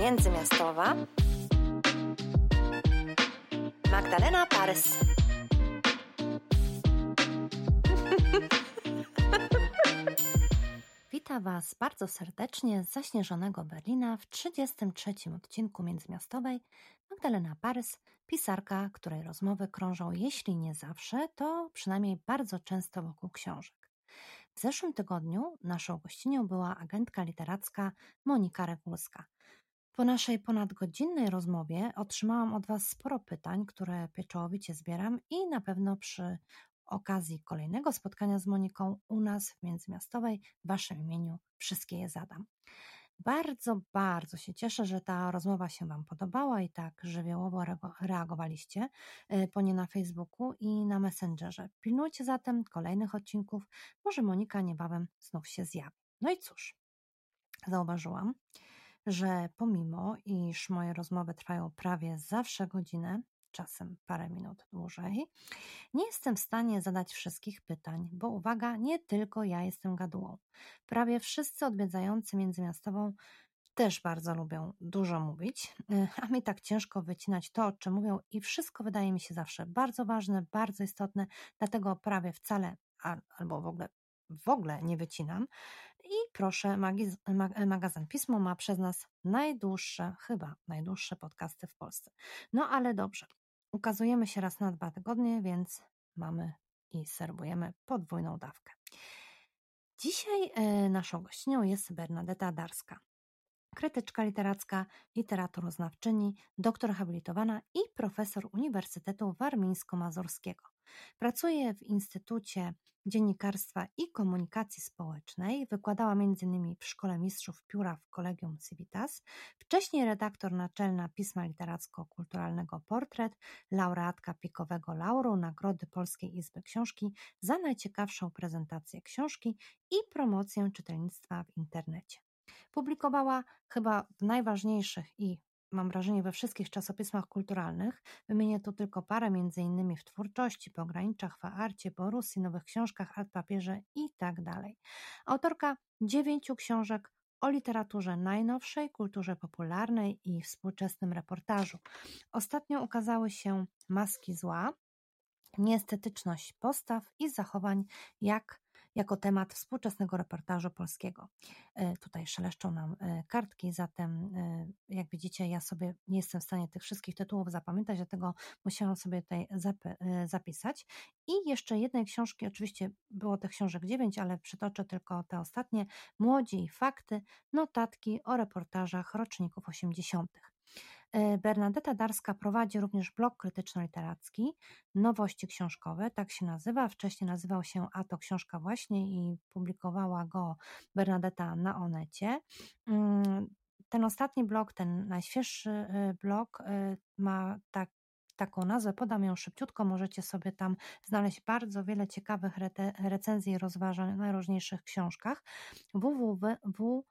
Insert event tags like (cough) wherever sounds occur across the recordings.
Międzymiastowa Magdalena Parys. (laughs) Witam Was bardzo serdecznie z zaśnieżonego Berlina w 33. odcinku Międzymiastowej. Magdalena Parys, pisarka, której rozmowy krążą, jeśli nie zawsze, to przynajmniej bardzo często wokół książek. W zeszłym tygodniu naszą gościnią była agentka literacka Monika Regulska. Po naszej ponadgodzinnej rozmowie otrzymałam od Was sporo pytań, które pieczołowicie zbieram i na pewno przy okazji kolejnego spotkania z Moniką u nas w Międzymiastowej w Waszym imieniu wszystkie je zadam. Bardzo, bardzo się cieszę, że ta rozmowa się Wam podobała i tak żywiołowo reagowaliście y, po nie na Facebooku i na Messengerze. Pilnujcie zatem kolejnych odcinków, może Monika niebawem znów się zjawi. No i cóż, zauważyłam, że pomimo iż moje rozmowy trwają prawie zawsze godzinę, czasem parę minut dłużej, nie jestem w stanie zadać wszystkich pytań, bo uwaga, nie tylko ja jestem gadułą. Prawie wszyscy odwiedzający międzymiastową też bardzo lubią dużo mówić, (laughs) a mi tak ciężko wycinać to, o czym mówią i wszystko wydaje mi się zawsze bardzo ważne, bardzo istotne, dlatego prawie wcale albo w ogóle w ogóle nie wycinam. I proszę, magazyn Pismo ma przez nas najdłuższe, chyba najdłuższe podcasty w Polsce. No ale dobrze, ukazujemy się raz na dwa tygodnie, więc mamy i serwujemy podwójną dawkę. Dzisiaj e, naszą gościnią jest Bernadetta Darska krytyczka literacka, literaturoznawczyni, doktor habilitowana i profesor Uniwersytetu Warmińsko-Mazurskiego. Pracuje w Instytucie Dziennikarstwa i Komunikacji Społecznej, wykładała m.in. w Szkole Mistrzów Pióra w Kolegium Civitas, wcześniej redaktor naczelna pisma literacko-kulturalnego Portret, laureatka pikowego lauru Nagrody Polskiej Izby Książki za najciekawszą prezentację książki i promocję czytelnictwa w internecie. Publikowała chyba w najważniejszych i mam wrażenie we wszystkich czasopismach kulturalnych. Wymienię tu tylko parę, między innymi w twórczości, pograniczach, faarcie, Borussi, nowych książkach, art papierze i tak dalej. Autorka dziewięciu książek o literaturze najnowszej, kulturze popularnej i współczesnym reportażu. Ostatnio ukazały się Maski Zła, Nieestetyczność postaw i zachowań, jak jako temat współczesnego reportażu polskiego. E, tutaj szeleszczą nam e, kartki, zatem e, jak widzicie, ja sobie nie jestem w stanie tych wszystkich tytułów zapamiętać, dlatego musiałam sobie tutaj zapisać. I jeszcze jednej książki, oczywiście było tych książek dziewięć, ale przytoczę tylko te ostatnie. Młodzi i fakty, notatki o reportażach roczników 80. E, Bernadetta Darska prowadzi również blog krytyczno-literacki Nowości książkowe, tak się nazywa. Wcześniej nazywał się A to książka właśnie i publikowała go Bernadetta na Onecie. Mm, ten ostatni blog, ten najświeższy e, blog e, ma tak taką nazwę, podam ją szybciutko, możecie sobie tam znaleźć bardzo wiele ciekawych recenzji i rozważań o najróżniejszych książkach. www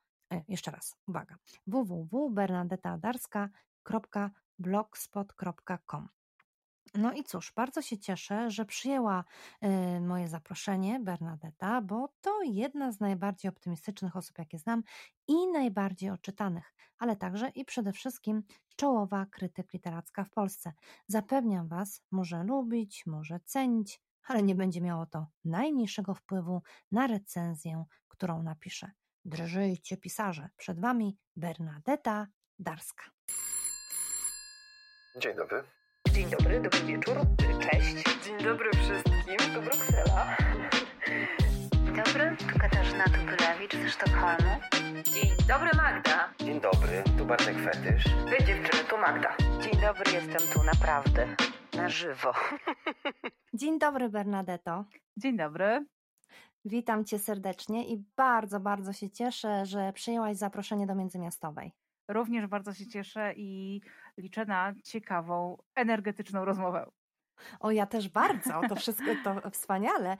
jeszcze raz, uwaga, www.bernadettadarska www.blogspot.com. No i cóż, bardzo się cieszę, że przyjęła y, moje zaproszenie Bernadetta, bo to jedna z najbardziej optymistycznych osób, jakie znam i najbardziej odczytanych, ale także i przede wszystkim czołowa krytyk literacka w Polsce. Zapewniam Was, może lubić, może cenić, ale nie będzie miało to najmniejszego wpływu na recenzję, którą napiszę. Drżyjcie pisarze, przed Wami Bernadetta Darska. Dzień dobry. Dzień dobry, dobry wieczór, cześć. Dzień dobry wszystkim, to Bruksela. Dzień dobry, tu Katarzyna Tupylewicz ze Sztokholmu. Dzień dobry Magda. Dzień dobry, tu Bartek Fetysz. Wy dziewczyny, tu Magda. Dzień dobry, jestem tu naprawdę, na żywo. (laughs) Dzień dobry Bernadetto. Dzień dobry. Witam Cię serdecznie i bardzo, bardzo się cieszę, że przyjęłaś zaproszenie do Międzymiastowej. Również bardzo się cieszę i liczę na ciekawą, energetyczną rozmowę. O, ja też bardzo, to wszystko to (laughs) wspaniale.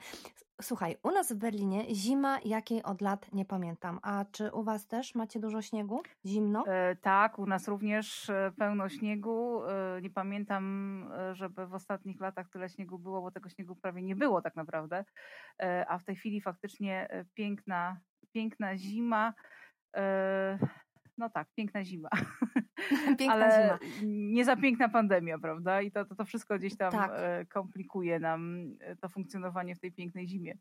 Słuchaj, u nas w Berlinie zima, jakiej od lat nie pamiętam. A czy u Was też macie dużo śniegu? Zimno? E, tak, u nas również e, pełno śniegu. E, nie pamiętam, e, żeby w ostatnich latach tyle śniegu było, bo tego śniegu prawie nie było tak naprawdę. E, a w tej chwili faktycznie e, piękna, piękna zima. No tak, piękna zima. (laughs) Piękna ale zima. nie za piękna pandemia, prawda? I to, to, to wszystko gdzieś tam Tak. e, komplikuje nam e, to funkcjonowanie w tej pięknej zimie.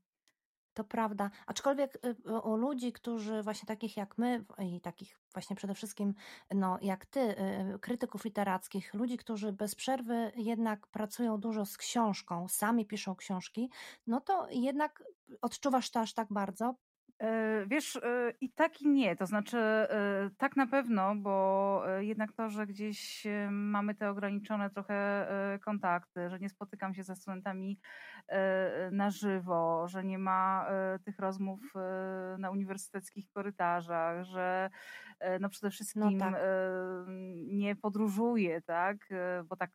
To prawda. Aczkolwiek o, o ludzi, którzy właśnie takich jak my i takich właśnie przede wszystkim no, jak ty, krytyków literackich, ludzi, którzy bez przerwy jednak pracują dużo z książką, sami piszą książki, no to jednak odczuwasz to aż tak bardzo. E, Wiesz, e, i tak i nie. To znaczy, e, tak na pewno, bo jednak to, że gdzieś mamy te ograniczone trochę kontakty, że nie spotykam się ze studentami na żywo, że nie ma tych rozmów na uniwersyteckich korytarzach, że no przede wszystkim tak. e, nie podróżuję, tak? Bo tak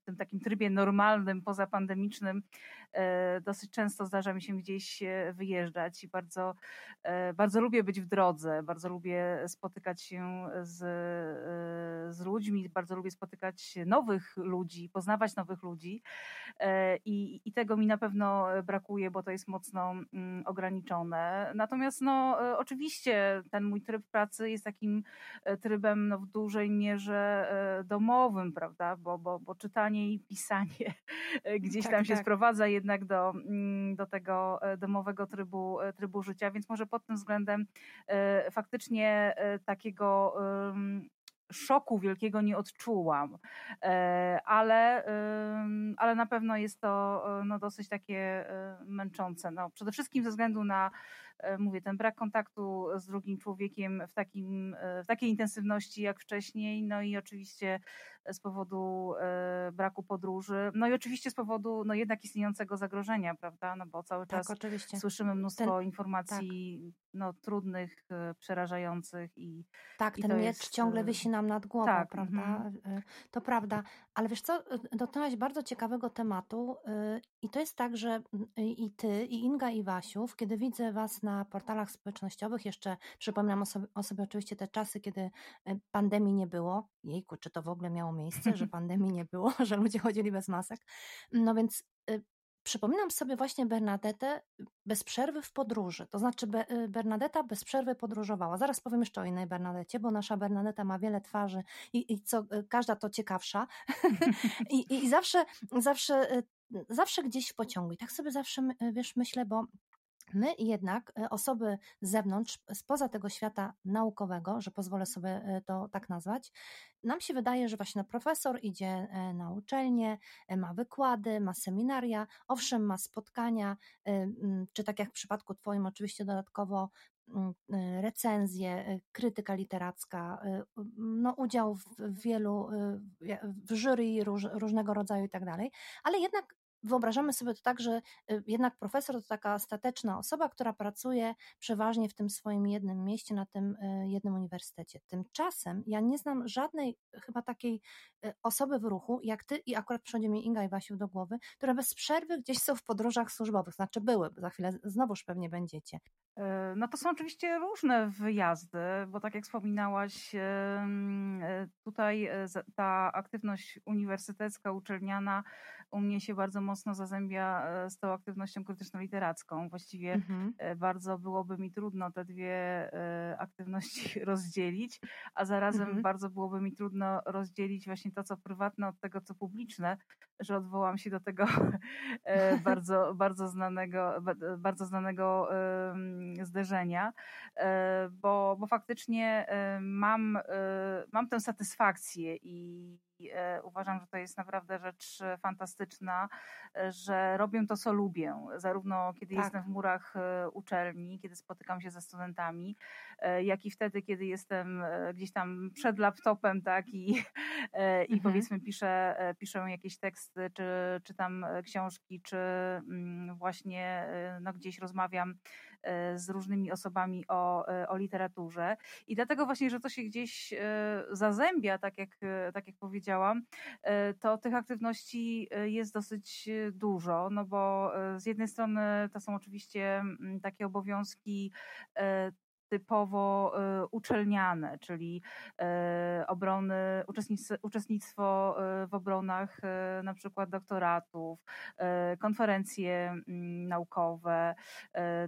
w tym takim trybie normalnym, pozapandemicznym dosyć często zdarza mi się gdzieś e, wyjeżdżać i bardzo E, Bardzo lubię być w drodze, bardzo lubię spotykać się z, e, z ludźmi, bardzo lubię spotykać nowych ludzi, poznawać nowych ludzi E, i, i tego mi na pewno brakuje, bo to jest mocno mm, ograniczone. Natomiast no, e, oczywiście ten mój tryb pracy jest takim e, trybem no, w dużej mierze e, domowym, prawda, bo, bo, bo czytanie i pisanie e, gdzieś Tak, tam się tak. sprowadza jednak do, mm, do tego e, domowego trybu, e, trybu życia, więc może pod tym względem e, faktycznie takiego szoku wielkiego nie odczułam, ale, ale na pewno jest to no, dosyć takie męczące. No, przede wszystkim ze względu na, mówię, ten brak kontaktu z drugim człowiekiem w, takim, w takiej intensywności jak wcześniej, no i oczywiście z powodu e, braku podróży, no i oczywiście z powodu no, jednak istniejącego zagrożenia, prawda, no bo cały Tak, czas oczywiście. słyszymy mnóstwo Ten- informacji no, trudnych, e, przerażających i Tak, I ten miecz jest, ciągle y, wisi nam nad głową, tak, prawda? Y, To prawda. Ale wiesz co, dotknęłaś bardzo ciekawego tematu i to jest tak, że i ty, i Inga, i Wasiów, kiedy widzę was na portalach społecznościowych, jeszcze przypominam o sobie, o sobie oczywiście te czasy, kiedy pandemii nie było. Jejku, czy to w ogóle miało miejsce, że (laughs) pandemii nie było, (laughs) że ludzie chodzili bez masek. No więc y, przypominam sobie właśnie Bernadetę bez przerwy w podróży. To znaczy Be- y, Bernadetta bez przerwy podróżowała. Zaraz powiem jeszcze o innej Bernadecie, bo nasza Bernadetta ma wiele twarzy i, i co, y, każda to ciekawsza. (laughs) I, i, zawsze, zawsze, y, zawsze gdzieś w pociągu. I tak sobie zawsze, y, wiesz, myślę, bo My jednak, y, osoby z zewnątrz, spoza tego świata naukowego, że pozwolę sobie y, to tak nazwać, nam się wydaje, że właśnie profesor idzie na uczelnię, ma wykłady, ma seminaria, owszem, ma spotkania, czy tak jak w przypadku Twoim, oczywiście dodatkowo recenzje, krytyka literacka, no, udział w wielu, w- jury róż, różnego rodzaju i tak dalej, ale jednak wyobrażamy sobie to tak, że y, jednak profesor to taka stateczna osoba, która pracuje przeważnie w tym swoim jednym mieście, na tym y, jednym uniwersytecie. Tymczasem ja nie znam żadnej chyba takiej y, osoby w ruchu, jak ty i akurat przychodzi mi Inga i Wasiu do głowy, które bez przerwy gdzieś są w podróżach służbowych, znaczy były, za chwilę znowuż pewnie będziecie. E, No to są oczywiście różne wyjazdy, bo tak jak wspominałaś, e, tutaj e, ta aktywność uniwersytecka, uczelniana u mnie się bardzo mocno zazębia e, z tą aktywnością krytyczno-literacką. Właściwie Mhm. e, bardzo byłoby mi trudno te dwie e, aktywności (laughs) rozdzielić, a zarazem Mhm. bardzo byłoby mi trudno rozdzielić właśnie to, co prywatne od tego, co publiczne, że odwołam się do tego (laughs) bardzo, bardzo znanego, ba- bardzo znanego zderzenia, bo, bo faktycznie mam, mam tę satysfakcję i e, uważam, że to jest naprawdę rzecz fantastyczna, e, że robię to, co lubię, zarówno kiedy Tak. jestem w murach e, uczelni, kiedy spotykam się ze studentami, e, jak i wtedy, kiedy jestem e, gdzieś tam przed laptopem, tak, i, (laughs) e, i Mhm. powiedzmy piszę, e, piszę jakieś teksty, czy czytam e, książki, czy mm, właśnie e, no, gdzieś rozmawiam e, z różnymi osobami o, e, o literaturze. I dlatego właśnie, że to się gdzieś e, zazębia, tak jak, e, tak jak powiedziałam, e, to tych aktywności e, jest dosyć e, dużo, no bo e, z jednej strony to są oczywiście mm, takie obowiązki e, typowo uczelniane, czyli obrony, uczestnictwo w obronach na przykład doktoratów, konferencje mm, naukowe,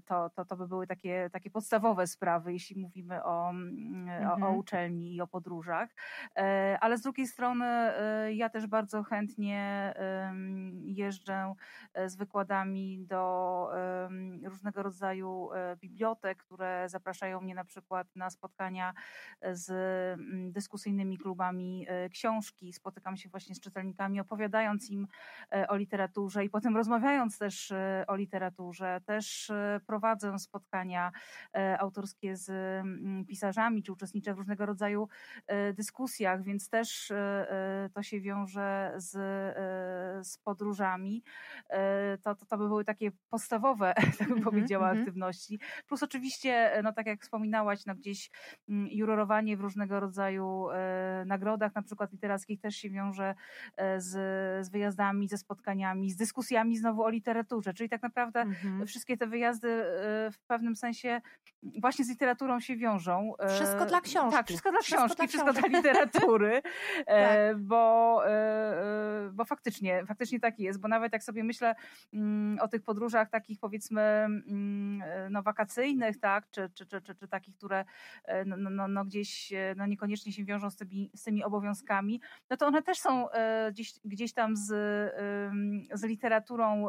to, to, to by były takie, takie podstawowe sprawy, jeśli mówimy o, mhm. o, o mhm. uczelni i o podróżach. Ale z drugiej strony ja też bardzo chętnie jeżdżę z wykładami do różnego rodzaju bibliotek, które zapraszają mnie na przykład na spotkania z mm, dyskusyjnymi klubami e, książki. Spotykam się właśnie z czytelnikami, opowiadając im e, o literaturze i potem rozmawiając też e, o literaturze. Też prowadzę spotkania autorskie z mm, pisarzami, czy uczestniczę w różnego rodzaju dyskusjach, więc też to się wiąże z, z podróżami. To, to, to by były takie podstawowe, (laughs) tak bym mhm, powiedziała, -hmm. aktywności. Plus oczywiście, no tak jak wspominałaś, no gdzieś mm, jurorowanie w różnego rodzaju e, nagrodach, na przykład literackich, też się wiąże e, z, z wyjazdami, ze spotkaniami, z dyskusjami znowu o literaturze. Czyli tak naprawdę mhm. wszystkie te wyjazdy e, w pewnym sensie właśnie z literaturą się wiążą. Wszystko dla książki. Tak, wszystko dla wszystko książki, dla wszystko dla literatury, (laughs) tak. bo, bo faktycznie, faktycznie tak jest, bo nawet jak sobie myślę mm, o tych podróżach takich powiedzmy mm, no, wakacyjnych, tak, czy, czy, czy, czy, czy takich, które e, no, no, no, no gdzieś e, no niekoniecznie się wiążą z tymi, z tymi obowiązkami, no to one też są e, gdzieś, gdzieś tam z, z literaturą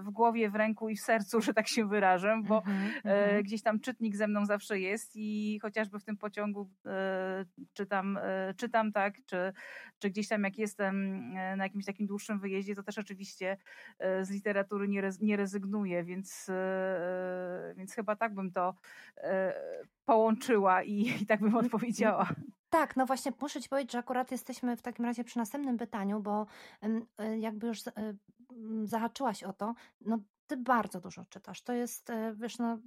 w głowie, w ręku i w sercu, że tak się wyrażę, bo mm-hmm. gdzieś tam czytnik ze mną zawsze jest i chociażby w tym pociągu czytam, czytam tak, czy, czy gdzieś tam jak jestem na jakimś takim dłuższym wyjeździe, to też oczywiście z literatury nie, nie rezygnuję, więc, więc chyba tak bym to połączyła i, i tak bym odpowiedziała. Tak, no właśnie muszę Ci powiedzieć, że akurat jesteśmy w takim razie przy następnym pytaniu, bo e, jakby już e, zahaczyłaś o to, no ty bardzo dużo czytasz. To jest, e, wiesz, no,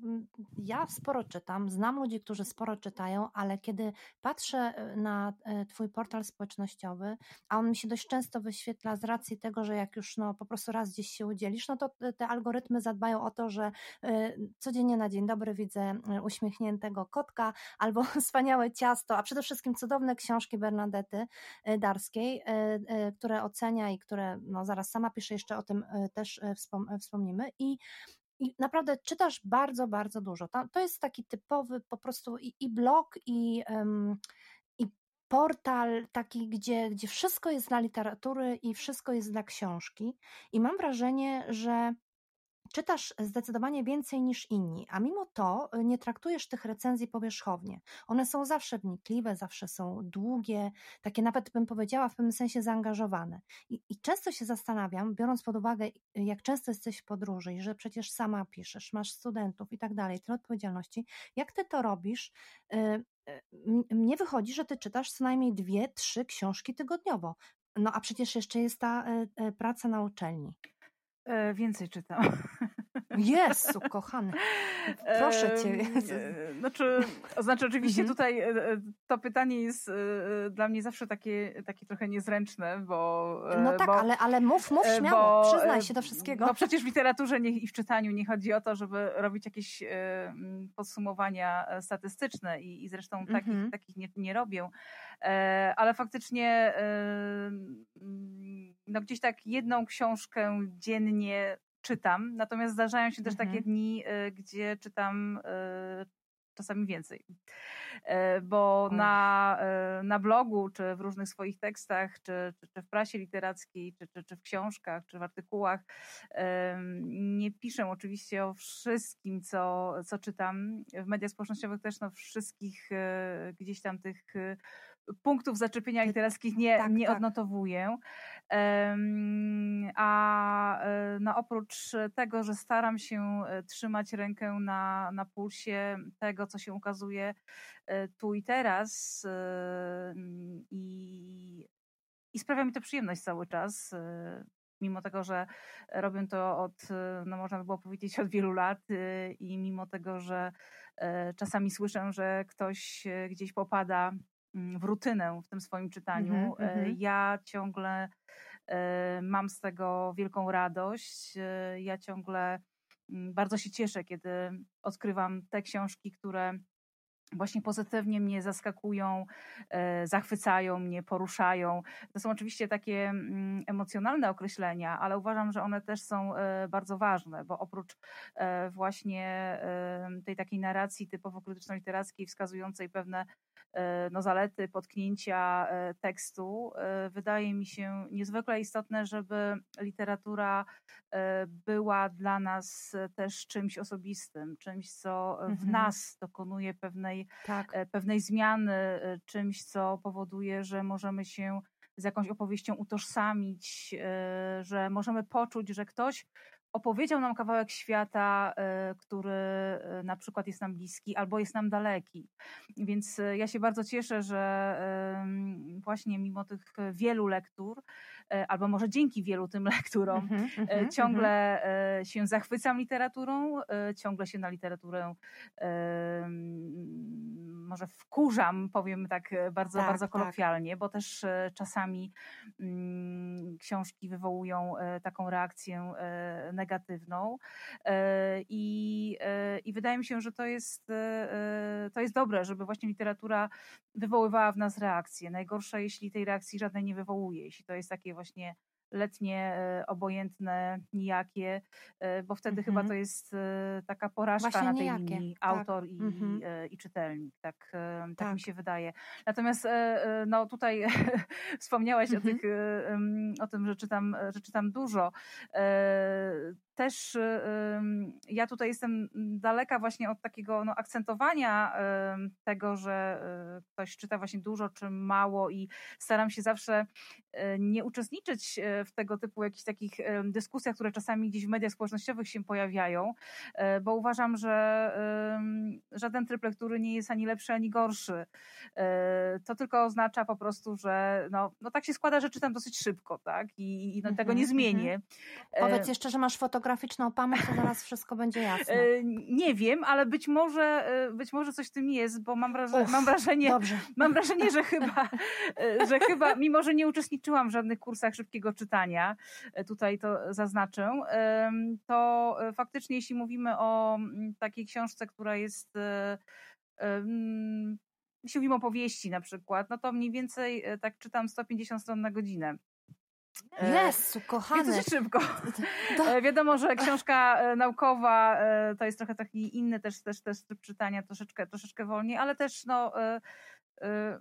ja sporo czytam, znam ludzi, którzy sporo czytają, ale kiedy patrzę e, na e, twój portal społecznościowy, a on mi się dość często wyświetla z racji tego, że jak już no, po prostu raz gdzieś się udzielisz, no to te algorytmy zadbają o to, że codziennie na dzień dobry widzę uśmiechniętego kotka albo (laughs) wspaniałe ciasto, a przede wszystkim cudowne książki Bernadety Darskiej, które ocenia i które, no zaraz sama piszę jeszcze o tym też wspomnimy i i naprawdę czytasz bardzo, bardzo dużo. To, jest taki typowy po prostu i, i blog, i, um, i portal taki, gdzie, gdzie wszystko jest dla literatury i wszystko jest dla książki. I mam wrażenie, że Czytasz zdecydowanie więcej niż inni, a mimo to y, nie traktujesz tych recenzji powierzchownie. One są zawsze wnikliwe, zawsze są długie, takie nawet bym powiedziała w pewnym sensie zaangażowane. I, i często się zastanawiam, biorąc pod uwagę, y, jak często jesteś w podróży i że przecież sama piszesz, masz studentów i tak dalej, tyle odpowiedzialności, jak ty to robisz? Y, mnie wychodzi, że ty czytasz co najmniej dwie, trzy książki tygodniowo. No a przecież jeszcze jest ta praca na uczelni. E, więcej czytam. (laughs) Jezu, kochany. Proszę cię. Znaczy, znaczy oczywiście mhm. tutaj e, e, to pytanie jest dla mnie zawsze takie, takie trochę niezręczne, bo... No tak, bo, ale, ale mów, mów śmiało, bo, przyznaj się do wszystkiego. No przecież w literaturze nie, i w czytaniu nie chodzi o to, żeby robić jakieś podsumowania statystyczne i, i zresztą takich, mhm. takich nie, nie robię. E, ale faktycznie e, no gdzieś tak jedną książkę dziennie czytam, natomiast zdarzają się też mhm. takie dni, e, gdzie czytam czasami więcej. Bo na, na blogu, czy w różnych swoich tekstach, czy, czy, czy w prasie literackiej, czy, czy, czy w książkach, czy w artykułach, nie piszę oczywiście o wszystkim, co, co czytam. W mediach społecznościowych też no, wszystkich gdzieś tam tych punktów zaczepienia literackich nie, tak, nie tak. odnotowuję. A e, no oprócz tego, że staram się e, trzymać rękę na, na pulsie tego, co się ukazuje e, tu i teraz i, i sprawia mi to przyjemność cały czas mimo tego, że robię to od, no można by było powiedzieć, od wielu lat i mimo tego, że czasami słyszę, że ktoś gdzieś popada w rutynę w tym swoim czytaniu. Mm -hmm. Ja ciągle e, mam z tego wielką radość. E, ja ciągle mm, bardzo się cieszę, kiedy odkrywam te książki, które właśnie pozytywnie mnie zaskakują, zachwycają mnie, poruszają. To są oczywiście takie mm, emocjonalne określenia, ale uważam, że one też są bardzo ważne, bo oprócz właśnie tej takiej narracji typowo krytyczno-literackiej wskazującej pewne no, zalety, potknięcia tekstu, wydaje mi się niezwykle istotne, żeby literatura była dla nas też czymś osobistym, czymś, co w mhm. nas dokonuje pewnej tak. E, pewnej zmiany, e, czymś, co powoduje, że możemy się z jakąś opowieścią utożsamić, e, że możemy poczuć, że ktoś opowiedział nam kawałek świata, który na przykład jest nam bliski albo jest nam daleki. Więc ja się bardzo cieszę, że właśnie mimo tych wielu lektur, E, albo może dzięki wielu tym (laughs) lekturom, mm -hmm, ciągle mm -hmm. się zachwycam literaturą, ciągle się na literaturę może wkurzam, powiem tak bardzo, tak, bardzo tak. kolokwialnie, tak. bo też czasami mm, książki wywołują taką reakcję negatywną i, i wydaje mi się, że to jest, to jest dobre, żeby właśnie literatura wywoływała w nas reakcje. Najgorsze, jeśli tej reakcji żadnej nie wywołuje, jeśli to jest takie właśnie letnie, e, obojętne, nijakie, e, bo wtedy chyba to mhm. jest e, taka porażka Właśnie na tej nijakie. linii tak. autor i, mhm. i, czytelnik. Tak, tak, tak, mi się wydaje. Natomiast no, tutaj (laughs) wspomniałaś mhm. o, tych, o tym, że czytam, że czytam dużo też ja tutaj jestem daleka właśnie od takiego no, akcentowania tego, że y, ktoś czyta właśnie dużo czy mało i staram się zawsze y, nie uczestniczyć y, w tego typu jakichś takich dyskusjach, które czasami gdzieś w mediach społecznościowych się pojawiają, bo uważam, że żaden tryb lektury nie jest ani lepszy, ani gorszy. To tylko oznacza po prostu, że no, no tak się składa, że czytam dosyć szybko, tak? I, i no, tego nie mhm, zmienię. Mhm. Powiedz jeszcze, że masz fotografię fotograficzną pamięć, to zaraz wszystko będzie jasne. E, nie wiem, ale być może, e, być może coś w tym jest, bo mam, wrażenie, Uf, mam wrażenie, dobrze. mam wrażenie, że chyba, e, że chyba, mimo że nie uczestniczyłam w żadnych kursach szybkiego czytania, tutaj to zaznaczę, to faktycznie jeśli mówimy o mm, takiej książce, która jest jeśli mówimy o powieści na przykład, no to mniej więcej tak czytam 150 stron na godzinę. Jezu, kochany. Dosyć szybko. To... Wiadomo, że książka e, naukowa e, to jest trochę taki inny też, też, też tryb czytania, troszeczkę, troszeczkę wolniej, ale też no, e,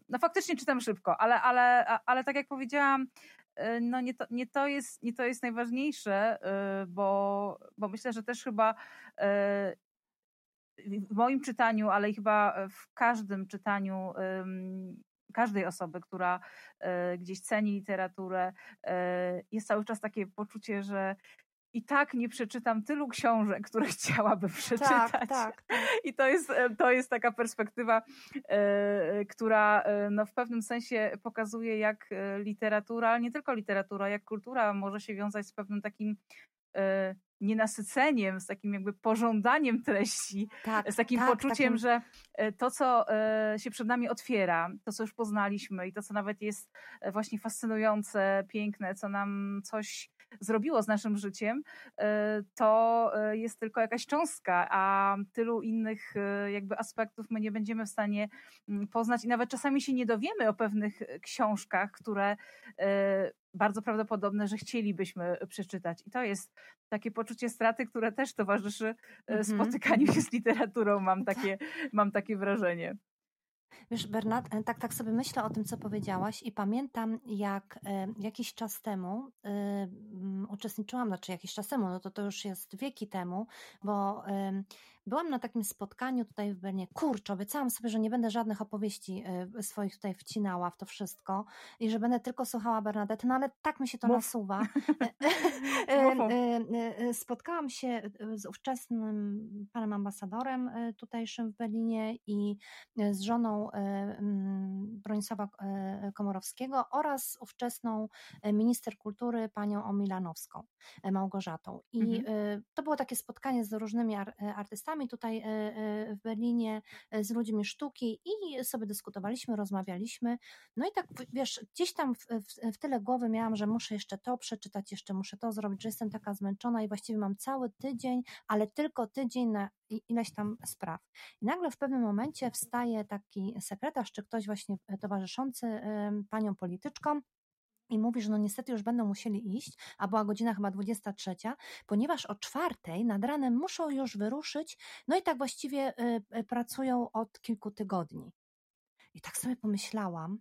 no faktycznie czytam szybko, ale, ale, ale tak jak powiedziałam, no nie to, nie to, jest, nie to jest najważniejsze, bo, bo myślę, że też chyba w moim czytaniu, ale chyba w każdym czytaniu każdej osoby, która e, gdzieś ceni literaturę, e, jest cały czas takie poczucie, że i tak nie przeczytam tylu książek, które (laughs) chciałabym przeczytać. Tak, tak. I to jest, e, to jest taka perspektywa, która no, w pewnym sensie pokazuje, jak literatura, ale nie tylko literatura, jak kultura może się wiązać z pewnym takim nienasyceniem, z takim jakby pożądaniem treści, tak, z takim tak, poczuciem, takim... że e, to, co e, się przed nami otwiera, to, co już poznaliśmy i to, co nawet jest e, właśnie fascynujące, piękne, co nam coś zrobiło z naszym życiem, to jest tylko jakaś cząstka, a tylu innych jakby aspektów my nie będziemy w stanie mm, poznać i nawet czasami się nie dowiemy o pewnych książkach, które bardzo prawdopodobne, że chcielibyśmy przeczytać. I to jest takie poczucie straty, które też towarzyszy mm -hmm. spotykaniu się z literaturą, mam takie, mam takie wrażenie. Wiesz, Bernard, e, tak, tak sobie myślę o tym, co powiedziałaś i pamiętam, jak e, jakiś czas temu y, uczestniczyłam, znaczy jakiś czas temu, no to to już jest wieki temu, bo y, byłam na takim spotkaniu tutaj w Bernie. Kurczę, obiecałam sobie, że nie będę żadnych opowieści y, swoich tutaj wcinała w to wszystko i że będę tylko słuchała Bernadette, no ale tak mi się to Mów. nasuwa. (laughs) Spotkałam się z ówczesnym panem ambasadorem tutejszym w Berlinie i z żoną E, mm, Bronisława e, Komorowskiego oraz ówczesną e, minister kultury panią Omilanowską, Małgorzatą. I mhm. to było takie spotkanie z różnymi artystami, artystami tutaj w Berlinie, z ludźmi sztuki i sobie dyskutowaliśmy, rozmawialiśmy. No i tak, wiesz, gdzieś tam w, w, w tyle głowy miałam, że muszę jeszcze to przeczytać, jeszcze muszę to zrobić, że jestem taka zmęczona i właściwie mam cały tydzień, ale tylko tydzień na ileś tam spraw. I nagle w pewnym momencie wstaje taki sekretarz, czy ktoś właśnie towarzyszący panią polityczkom, i mówi, że no niestety już będą musieli iść, a była godzina chyba 23, ponieważ o czwartej nad ranem muszą już wyruszyć, no i tak właściwie y, y, pracują od kilku tygodni. I tak sobie pomyślałam,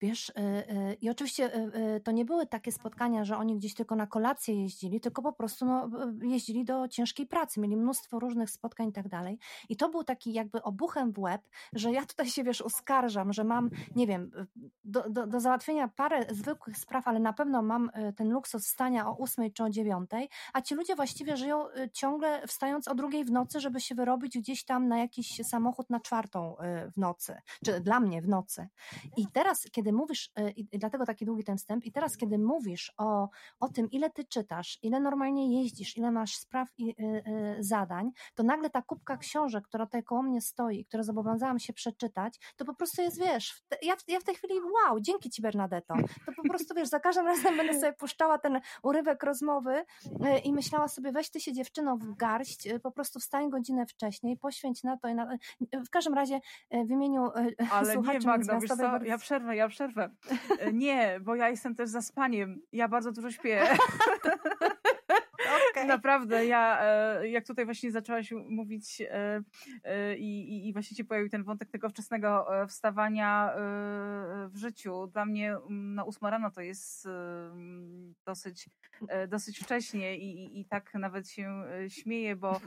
Wiesz, y, y, i oczywiście y, to nie były takie spotkania, że oni gdzieś tylko na kolację jeździli, tylko po prostu no, jeździli do ciężkiej pracy, mieli mnóstwo różnych spotkań i tak dalej. I to był taki jakby obuchem w łeb, że ja tutaj się, wiesz, uskarżam, że mam, nie wiem, do, do, do załatwienia parę zwykłych spraw, ale na pewno mam ten luksus wstania o ósmej czy o dziewiątej, a ci ludzie właściwie żyją ciągle wstając o drugiej w nocy, żeby się wyrobić gdzieś tam na jakiś samochód na czwartą w nocy, czy dla mnie w nocy. I teraz, kiedy kiedy mówisz, e, i dlatego taki długi ten wstęp, i teraz, kiedy mówisz o, o tym, ile ty czytasz, ile normalnie jeździsz, ile masz spraw i y, y, zadań, to nagle ta kubka książek, która tutaj koło mnie stoi, które zobowiązałam się przeczytać, to po prostu jest, wiesz, ja, ja w tej chwili, wow, dzięki ci Bernadetto, to po prostu, wiesz, za każdym razem będę sobie puszczała ten urywek rozmowy y, i myślała sobie, weź ty się dziewczyno w garść, po prostu wstań godzinę wcześniej, poświęć na to i na... W każdym razie w imieniu Ale słuchaczy nie, Magda, wiesz co, ja przerwę, ja przerwę. E, nie, bo ja jestem też za spaniem. Ja bardzo dużo śpię. (laughs) Okay. Naprawdę, ja e, jak tutaj właśnie zaczęłaś mówić e, e, i, i właśnie się pojawił ten wątek tego wczesnego wstawania w życiu, dla mnie mm, na ósma rano to jest dosyć, dosyć wcześnie i, i, tak nawet się śmieję, bo,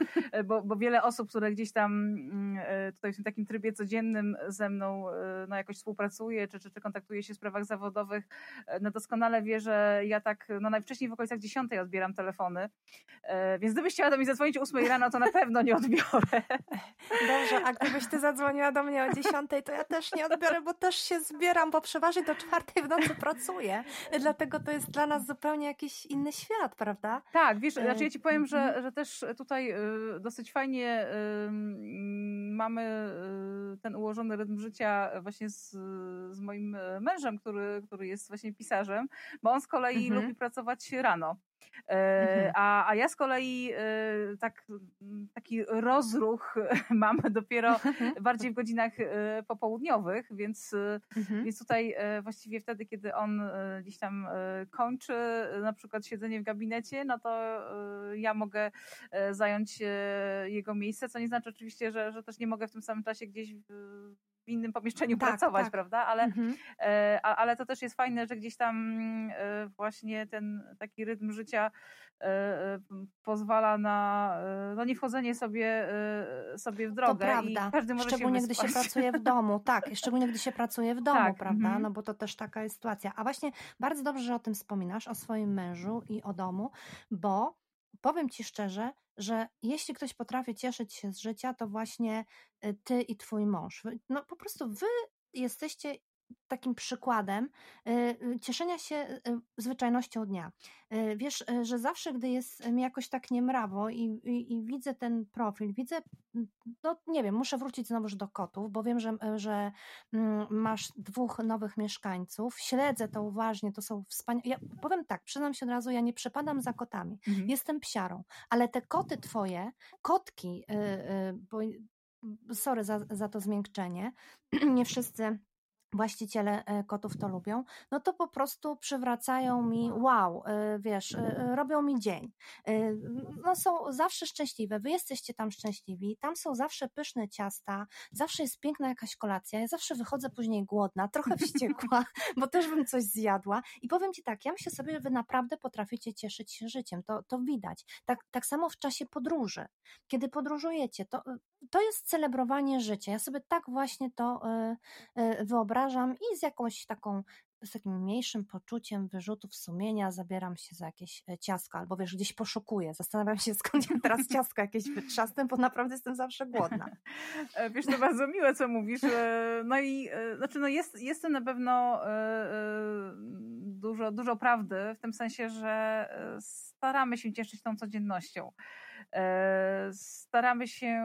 bo, bo wiele osób, które gdzieś tam mm, tutaj w tym takim trybie codziennym ze mną no jakoś współpracuje, czy, czy, czy kontaktuje się w sprawach zawodowych, no doskonale wie, że ja tak no najwcześniej w okolicach dziesiątej odbieram telefony, więc gdybyś chciała do mnie zadzwonić o 8 rano, to na pewno nie odbiorę. Dobrze, a gdybyś ty zadzwoniła do mnie o 10, to ja też nie odbiorę, bo też się zbieram, bo przeważnie do czwartej w nocy pracuję. Dlatego to jest dla nas zupełnie jakiś inny świat, prawda? Tak, wiesz, znaczy ja ci powiem, że, mhm. że też tutaj y, dosyć fajnie mamy ten ułożony rytm życia właśnie z, z moim mężem, który, który jest właśnie pisarzem, bo on z kolei mhm. lubi pracować rano. E, mhm. A, a ja z kolei e, tak, taki rozruch (laughs) mam dopiero (laughs) bardziej w godzinach e, popołudniowych, więc, mhm. więc tutaj właściwie wtedy, kiedy on gdzieś tam kończy na przykład siedzenie w gabinecie, no to ja mogę zająć jego miejsce, co nie znaczy oczywiście, że, że też nie mogę w tym samym czasie gdzieś w innym pomieszczeniu tak, pracować, tak. prawda? Ale, mhm. e, ale to też jest fajne, że gdzieś tam e, właśnie ten taki rytm życia e, pozwala na no nie wchodzenie sobie, sobie w drogę. To prawda. I każdy może szczególnie się gdy się pracuje w domu, tak, szczególnie gdy się pracuje w domu, tak. prawda? Mhm. No bo to też taka jest sytuacja. A właśnie bardzo dobrze, że o tym wspominasz, o swoim mężu i o domu, bo powiem Ci szczerze, że jeśli ktoś potrafi cieszyć się z życia, to właśnie y, Ty i Twój mąż. No po prostu Wy jesteście takim przykładem y, y, cieszenia się y, zwyczajnością dnia. Wiesz, że zawsze, gdy jest mi jakoś tak niemrawo i, i, i, widzę ten profil, widzę, no nie wiem, muszę wrócić znowuż do kotów, bo wiem, że, że mm, masz dwóch nowych mieszkańców, śledzę to uważnie, to są wspaniałe. Ja powiem tak, przyznam się od razu, ja nie przepadam za kotami, mhm. jestem psiarą, ale te koty twoje, kotki, bo sorry za, za to zmiękczenie, (clears throat) nie wszyscy właściciele e, kotów to lubią, no to po prostu przywracają mi wow, e, wiesz, e, robią mi dzień. No są zawsze szczęśliwe, wy jesteście tam szczęśliwi, tam są zawsze pyszne ciasta, zawsze jest piękna jakaś kolacja, ja zawsze wychodzę później głodna, trochę wściekła, (laughs) bo też bym coś zjadła i powiem ci tak, ja myślę sobie, że wy naprawdę potraficie cieszyć się życiem, to, to widać. Tak, tak samo w czasie podróży. Kiedy podróżujecie, to, to jest celebrowanie życia. Ja sobie tak właśnie to wyobrażam, wyobrażam i z jakąś taką z takim mniejszym poczuciem wyrzutów sumienia zabieram się za jakieś e, ciasko, albo wiesz, gdzieś poszukuję, zastanawiam się (laughs) skąd ja teraz ciasko jakieś wytrzasnę, bo naprawdę jestem zawsze głodna. E, wiesz, to bardzo miłe, co mówisz. E, no i znaczy, no jest, jest to na pewno dużo, dużo prawdy, w tym sensie, że staramy się cieszyć tą codziennością. Staramy się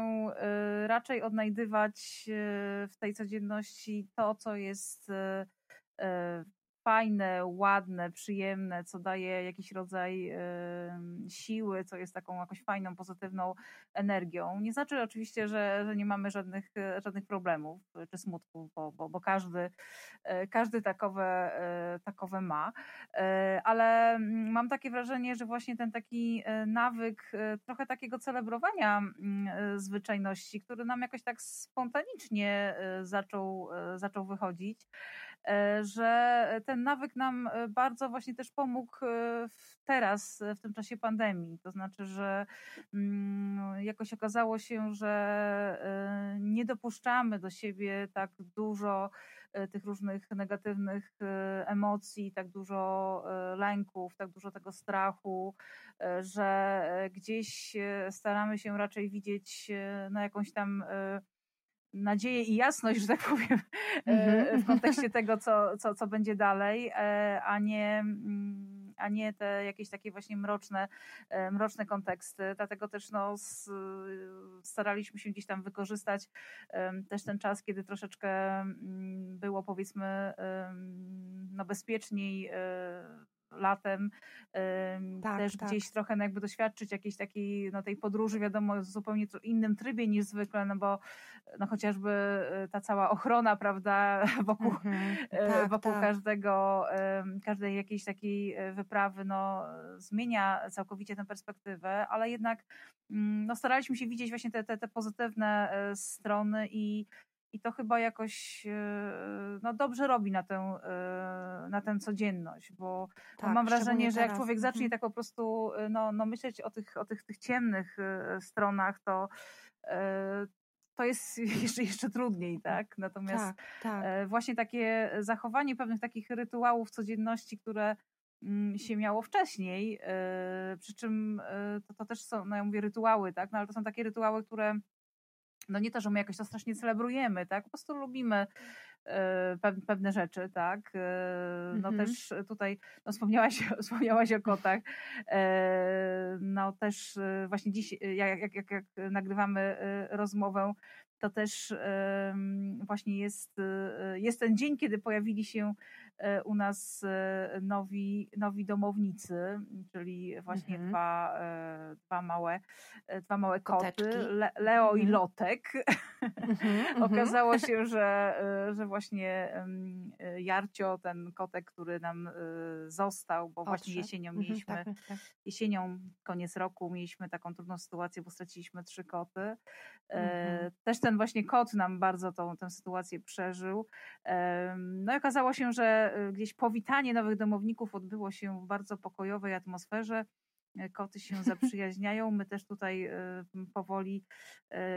raczej odnajdywać w tej codzienności to, co jest fajne, ładne, przyjemne, co daje jakiś rodzaj siły, co jest taką jakąś fajną, pozytywną energią. Nie znaczy oczywiście, że, że nie mamy żadnych, żadnych problemów czy smutków, bo, bo, bo każdy, każdy takowe, takowe ma. Ale mam takie wrażenie, że właśnie ten taki nawyk trochę takiego celebrowania zwyczajności, który nam jakoś tak spontanicznie zaczął, zaczął wychodzić, E, że ten nawyk nam e, bardzo właśnie też pomógł e, teraz, w tym czasie pandemii. To znaczy, że mm, jakoś okazało się, że nie dopuszczamy do siebie tak dużo tych różnych negatywnych emocji, tak dużo lęków, tak dużo tego strachu, że gdzieś staramy się raczej widzieć na jakąś tam nadzieję i jasność, że tak powiem, mm-hmm. (laughs) w kontekście (laughs) tego, co, co, co będzie dalej, e, a nie, mm, a nie te jakieś takie właśnie mroczne, e, mroczne konteksty. Dlatego też no, staraliśmy się gdzieś tam wykorzystać też ten czas, kiedy troszeczkę mm, było powiedzmy no, bezpieczniej latem tak, też tak. gdzieś trochę no jakby doświadczyć jakiejś takiej no tej podróży, wiadomo, w zupełnie innym trybie niż zwykle, no bo no chociażby y, ta cała ochrona, prawda, (laughs) wokół, mhm, y, tak, wokół tak. każdego, każdej jakiejś takiej y, wyprawy, no zmienia całkowicie tę perspektywę, ale jednak mm, no staraliśmy się widzieć właśnie te, te, te pozytywne strony i i to chyba jakoś e, no, dobrze robi na tę, e, na tę codzienność, bo tak, mam wrażenie, że jak człowiek zacznie mhm. tak po prostu e, no, no myśleć o tych, o tych, tych ciemnych stronach, to to jest (laughs) jeszcze, jeszcze trudniej, tak? Natomiast tak, tak. właśnie takie zachowanie pewnych takich rytuałów codzienności, które mm, się miało wcześniej, przy czym to, to też są, no ja mówię rytuały, tak? No ale to są takie rytuały, które no nie to, że my jakoś to strasznie celebrujemy, tak? Po prostu lubimy e, pewne rzeczy, tak. E, no mhm. też tutaj no wspomniałaś, (laughs) wspomniałaś o kotach. E, no też właśnie dziś, jak, jak, jak, jak nagrywamy rozmowę, to też właśnie jest, jest ten dzień, kiedy pojawili się u nas e, nowi, nowi domownicy, czyli właśnie mhm. dwa, e, dwa, małe, dwa małe koty, Le, Leo mhm. i Lotek. Mhm, (laughs) mhm. Okazało się, że, że właśnie Jarcio, ten kotek, który nam został, bo właśnie jesienią mhm, mieliśmy, tak, tak. jesienią, koniec roku mieliśmy taką trudną sytuację, bo straciliśmy trzy koty. Też ten właśnie kot nam bardzo tą, tę sytuację przeżył. No i okazało się, że gdzieś powitanie nowych domowników odbyło się w bardzo pokojowej atmosferze. Y, koty się zaprzyjaźniają, my też tutaj y, powoli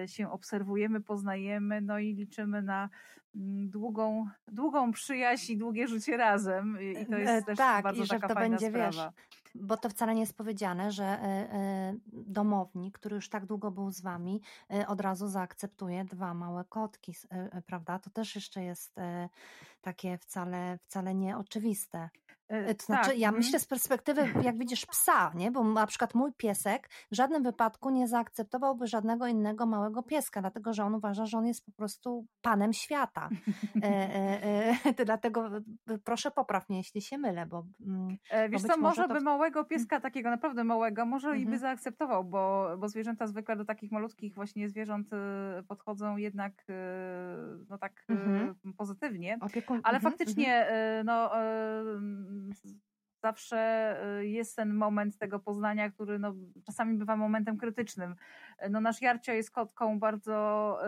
się obserwujemy, poznajemy, no i liczymy na mm, długą, długą przyjaźń i długie życie razem. I to jest e, też tak, bardzo i że taka to fajna będzie, sprawa. Wiesz, bo to wcale nie jest powiedziane, że e, e, domownik, który już tak długo był z wami, od razu zaakceptuje dwa małe kotki, prawda? To też jeszcze jest takie wcale, wcale nieoczywiste. E, to znaczy, tak. ja mhm. myślę z perspektywy, jak widzisz, psa, nie? Bo na przykład mój piesek w żadnym wypadku nie zaakceptowałby żadnego innego małego pieska, dlatego że on uważa, że on jest po prostu panem świata. E, e, e, (laughs) dlatego proszę popraw mnie, jeśli się mylę, bo. Mm, wiesz bo co, może, to... by małego mm. pieska, takiego naprawdę małego, może mhm. i by mhm. zaakceptował, bo, bo zwierzęta zwykle do takich malutkich właśnie zwierząt y, podchodzą jednak y, no tak y, mhm. pozytywnie. Opiekun... Ale mhm. faktycznie, no zawsze y, jest ten moment tego poznania, który no, czasami bywa momentem krytycznym. No, nasz Jarcio jest kotką bardzo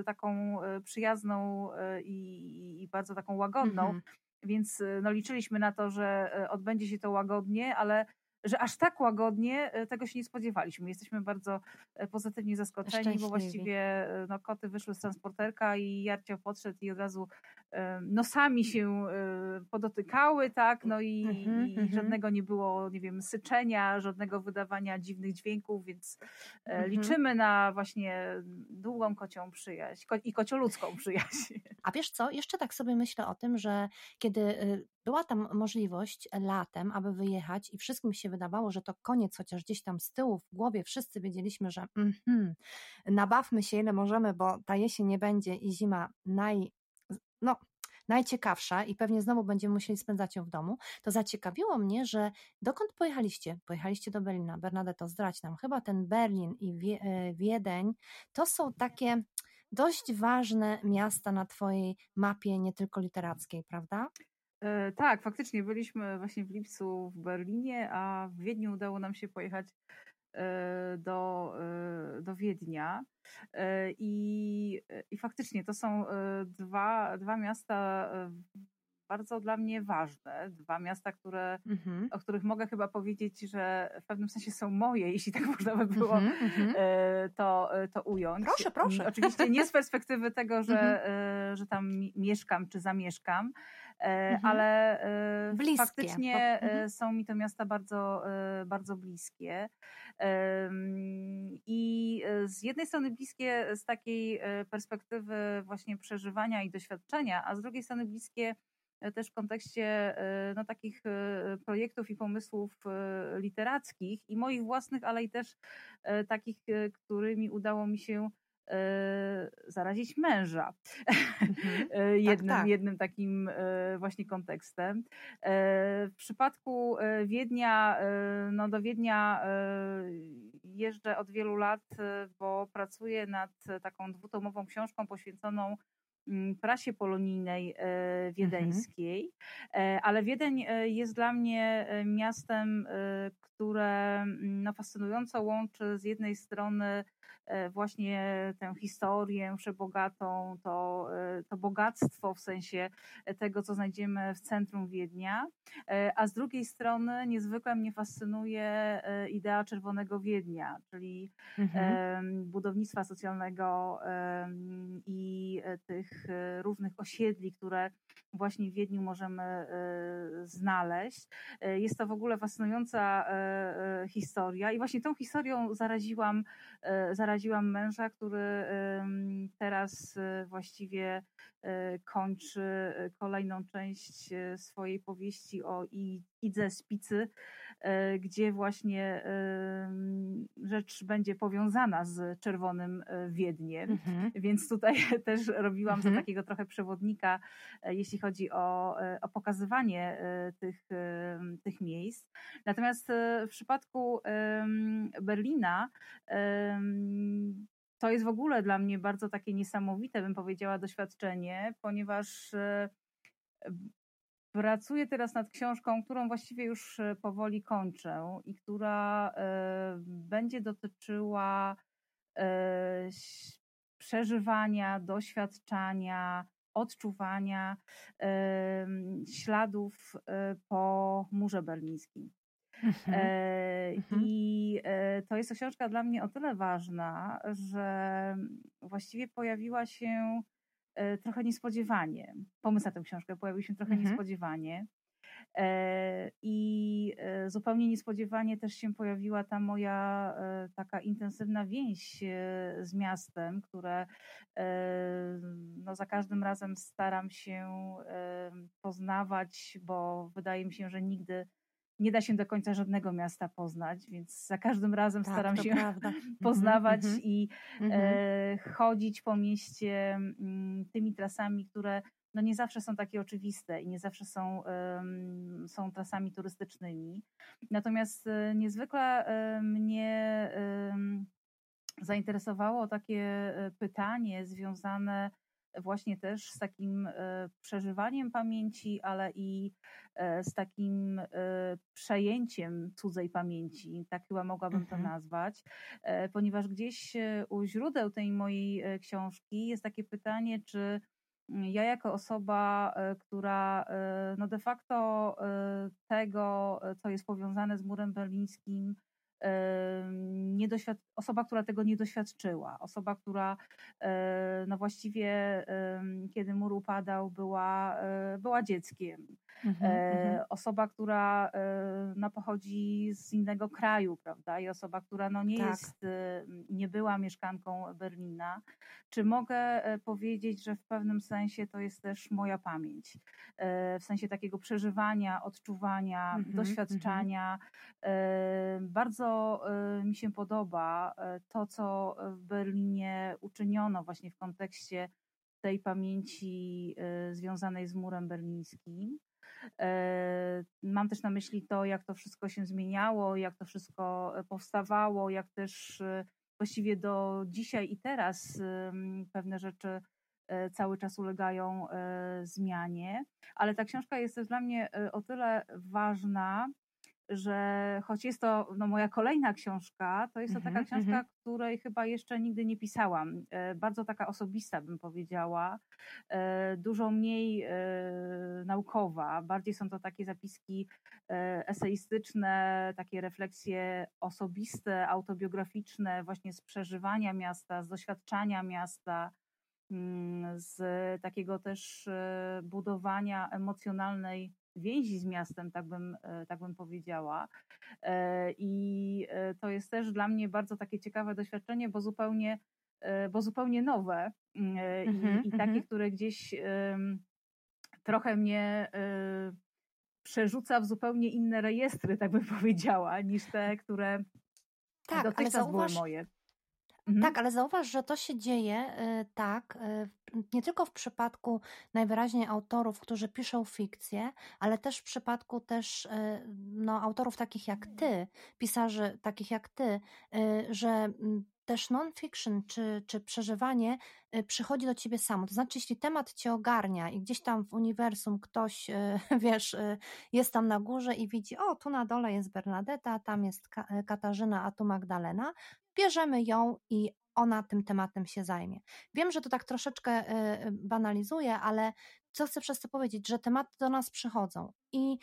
y, taką y, przyjazną i, i bardzo taką łagodną, mm -hmm. więc no, liczyliśmy na to, że odbędzie się to łagodnie, ale że aż tak łagodnie tego się nie spodziewaliśmy. Jesteśmy bardzo pozytywnie zaskoczeni, bo właściwie no, koty wyszły z transporterka i Jarcio podszedł i od razu nosami się podotykały, tak, no i, Mhm, i mhm. żadnego nie było, nie wiem, syczenia, żadnego wydawania dziwnych dźwięków, więc e, Mhm. liczymy na właśnie długą kocią przyjaźń ko- i kocioludzką przyjaźń. A wiesz co, jeszcze tak sobie myślę o tym, że kiedy y, była tam możliwość latem, aby wyjechać i wszystkim się wydawało, że to koniec, chociaż gdzieś tam z tyłu w głowie wszyscy wiedzieliśmy, że mhm, nabawmy się ile możemy, bo ta jesień nie będzie i zima naj, no, najciekawsza i pewnie znowu będziemy musieli spędzać ją w domu, to zaciekawiło mnie, że dokąd pojechaliście? Pojechaliście do Berlina. Bernadetto, zdradź nam. Chyba ten Berlin i Wie- e, Wiedeń to są takie dość ważne miasta na Twojej mapie, nie tylko literackiej, prawda? E, Tak, faktycznie byliśmy właśnie w lipcu w Berlinie, a w Wiedniu udało nam się pojechać do, e, do Wiednia. E, I, I faktycznie to są e, dwa, dwa miasta e, bardzo dla mnie ważne. Dwa miasta, które, Mhm. o których mogę chyba powiedzieć, że w pewnym sensie są moje, jeśli tak (laughs) można by było Mhm, mhm. e, to, e, to ująć. Proszę, proszę. Mm, Oczywiście nie z perspektywy tego, że, e, że tam mi- mieszkam czy zamieszkam, e, Mhm. ale e, Bliskie. faktycznie mhm. e, są mi te miasta bardzo, e, bardzo bliskie. I e, z jednej strony bliskie z takiej e, perspektywy właśnie przeżywania i doświadczenia, a z drugiej strony bliskie e, też w kontekście e, no, takich e, projektów i pomysłów e, literackich i moich własnych, ale i też e, takich, e, którymi udało mi się e, zarazić męża. Mhm. (laughs) E, jednym, tak. jednym takim e, właśnie kontekstem. E, W przypadku e, Wiednia, e, no do Wiednia e, jeżdżę od wielu lat, e, bo pracuję nad taką dwutomową książką poświęconą prasie polonijnej e, wiedeńskiej, E, ale Wiedeń e, jest dla mnie miastem, które mm, no, fascynująco łączy z jednej strony właśnie tę historię przebogatą, to, to bogactwo w sensie tego, co znajdziemy w centrum Wiednia, a z drugiej strony niezwykle mnie fascynuje idea Czerwonego Wiednia, czyli Mhm. budownictwa socjalnego i e, tych e, różnych osiedli, które właśnie w Wiedniu możemy e, znaleźć. E, Jest to w ogóle fascynująca historia i właśnie tą historią zaraziłam, zaraziłam męża, który teraz właściwie kończy kolejną część swojej powieści o Idze Spicy, gdzie właśnie rzecz będzie powiązana z Czerwonym e, Wiedniem. Mhm. Więc tutaj (laughs) też robiłam za Mhm. takiego trochę przewodnika, e, jeśli chodzi o, e, o pokazywanie e, tych, e, tych miejsc. Natomiast e, w przypadku Berlina to jest w ogóle dla mnie bardzo takie niesamowite, bym powiedziała, doświadczenie, ponieważ e, Pracuję teraz nad książką, którą właściwie już e, powoli kończę i która e, będzie dotyczyła e, przeżywania, doświadczania, odczuwania śladów po murze berlińskim. Mhm. Mhm. I to jest książka dla mnie o tyle ważna, że właściwie pojawiła się trochę niespodziewanie. Pomysł na tę książkę pojawił się trochę Mhm. niespodziewanie. E, I e, zupełnie niespodziewanie też się pojawiła ta moja e, taka intensywna więź e, z miastem, które e, no, za każdym razem staram się e, poznawać, bo wydaje mi się, że nigdy nie da się do końca żadnego miasta poznać, więc za każdym razem Tak, staram się prawda. (laughs) Mhm, poznawać mhm, i mhm. e, chodzić po mieście mm, tymi trasami, które no nie zawsze są takie oczywiste i nie zawsze są, są trasami turystycznymi. Natomiast e, niezwykle e, mnie zainteresowało takie e, pytanie związane właśnie też z takim e, przeżywaniem pamięci, ale i e, z takim e, przejęciem cudzej pamięci, tak chyba mogłabym to Mhm. nazwać, e, ponieważ gdzieś u źródeł tej mojej książki jest takie pytanie, czy mm, ja jako osoba, która no de facto tego, co jest powiązane z murem berlińskim, osoba, która tego nie doświadczyła, osoba, która no właściwie kiedy mur upadał była, była dzieckiem. Mhm, mhm. osoba, która no, pochodzi z innego kraju, prawda? I osoba, która no, nie tak. jest, nie była mieszkanką Berlina. Czy mogę powiedzieć, że w pewnym sensie to jest też moja pamięć? W sensie takiego przeżywania, odczuwania, mhm, doświadczania. Bardzo mi się podoba to, co w Berlinie uczyniono właśnie w kontekście tej pamięci związanej z murem berlińskim. Mam też na myśli to, jak to wszystko się zmieniało, jak to wszystko powstawało, jak też właściwie do dzisiaj i teraz pewne rzeczy cały czas ulegają zmianie. Ale ta książka jest też dla mnie o tyle ważna, że choć jest to no, moja kolejna książka, to jest to taka mhm, książka, -hmm. której chyba jeszcze nigdy nie pisałam. E, bardzo taka osobista, bym powiedziała, e, dużo mniej e, naukowa. Bardziej są to takie zapiski eseistyczne, takie refleksje osobiste, autobiograficzne, właśnie z przeżywania miasta, z doświadczania miasta mm, z takiego też budowania emocjonalnej więzi z miastem, tak bym, e, tak bym powiedziała. E, I e, to jest też dla mnie bardzo takie ciekawe doświadczenie, bo zupełnie, bo zupełnie nowe mm, i, mm-hmm, i takie, mm-hmm. które gdzieś trochę mnie przerzuca w zupełnie inne rejestry, tak bym (laughs) powiedziała, niż te, które tak, dotychczas zauważ, były moje. Mhm. Tak, ale zauważ, że to się dzieje y, tak, y, nie tylko w przypadku najwyraźniej autorów, którzy piszą fikcję, ale też w przypadku też y, no, autorów takich jak ty, pisarzy takich jak ty, że mm, też non-fiction czy, czy przeżywanie przychodzi do ciebie samo. To znaczy, jeśli temat cię ogarnia i gdzieś tam w uniwersum ktoś, (laughs) wiesz, jest tam na górze i widzi, o, tu na dole jest Bernadetta, tam jest Katarzyna, a tu Magdalena, bierzemy ją i ona tym tematem się zajmie. Wiem, że to tak troszeczkę e, banalizuje, ale co chcę przez to powiedzieć, że tematy do nas przychodzą i,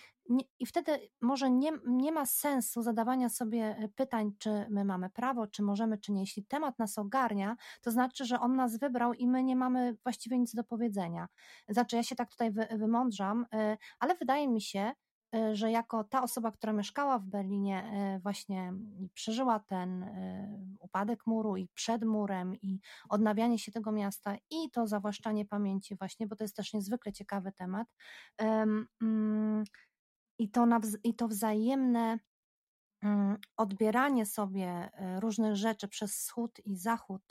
i wtedy może nie, nie ma sensu zadawania sobie e, pytań, czy my mamy prawo, czy możemy, czy nie. Jeśli temat nas ogarnia, to znaczy, że on nas wybrał i my nie mamy właściwie nic do powiedzenia. Znaczy, ja się tak tutaj wy, wymądrzam, e, ale wydaje mi się, że jako ta osoba, która mieszkała w Berlinie, e, właśnie przeżyła ten e, upadek muru i przed murem, i odnawianie się tego miasta, i to zawłaszczanie pamięci, właśnie, bo to jest też niezwykle ciekawy temat. Mm, I to, i to wzajemne mm, odbieranie sobie różnych rzeczy przez wschód i zachód,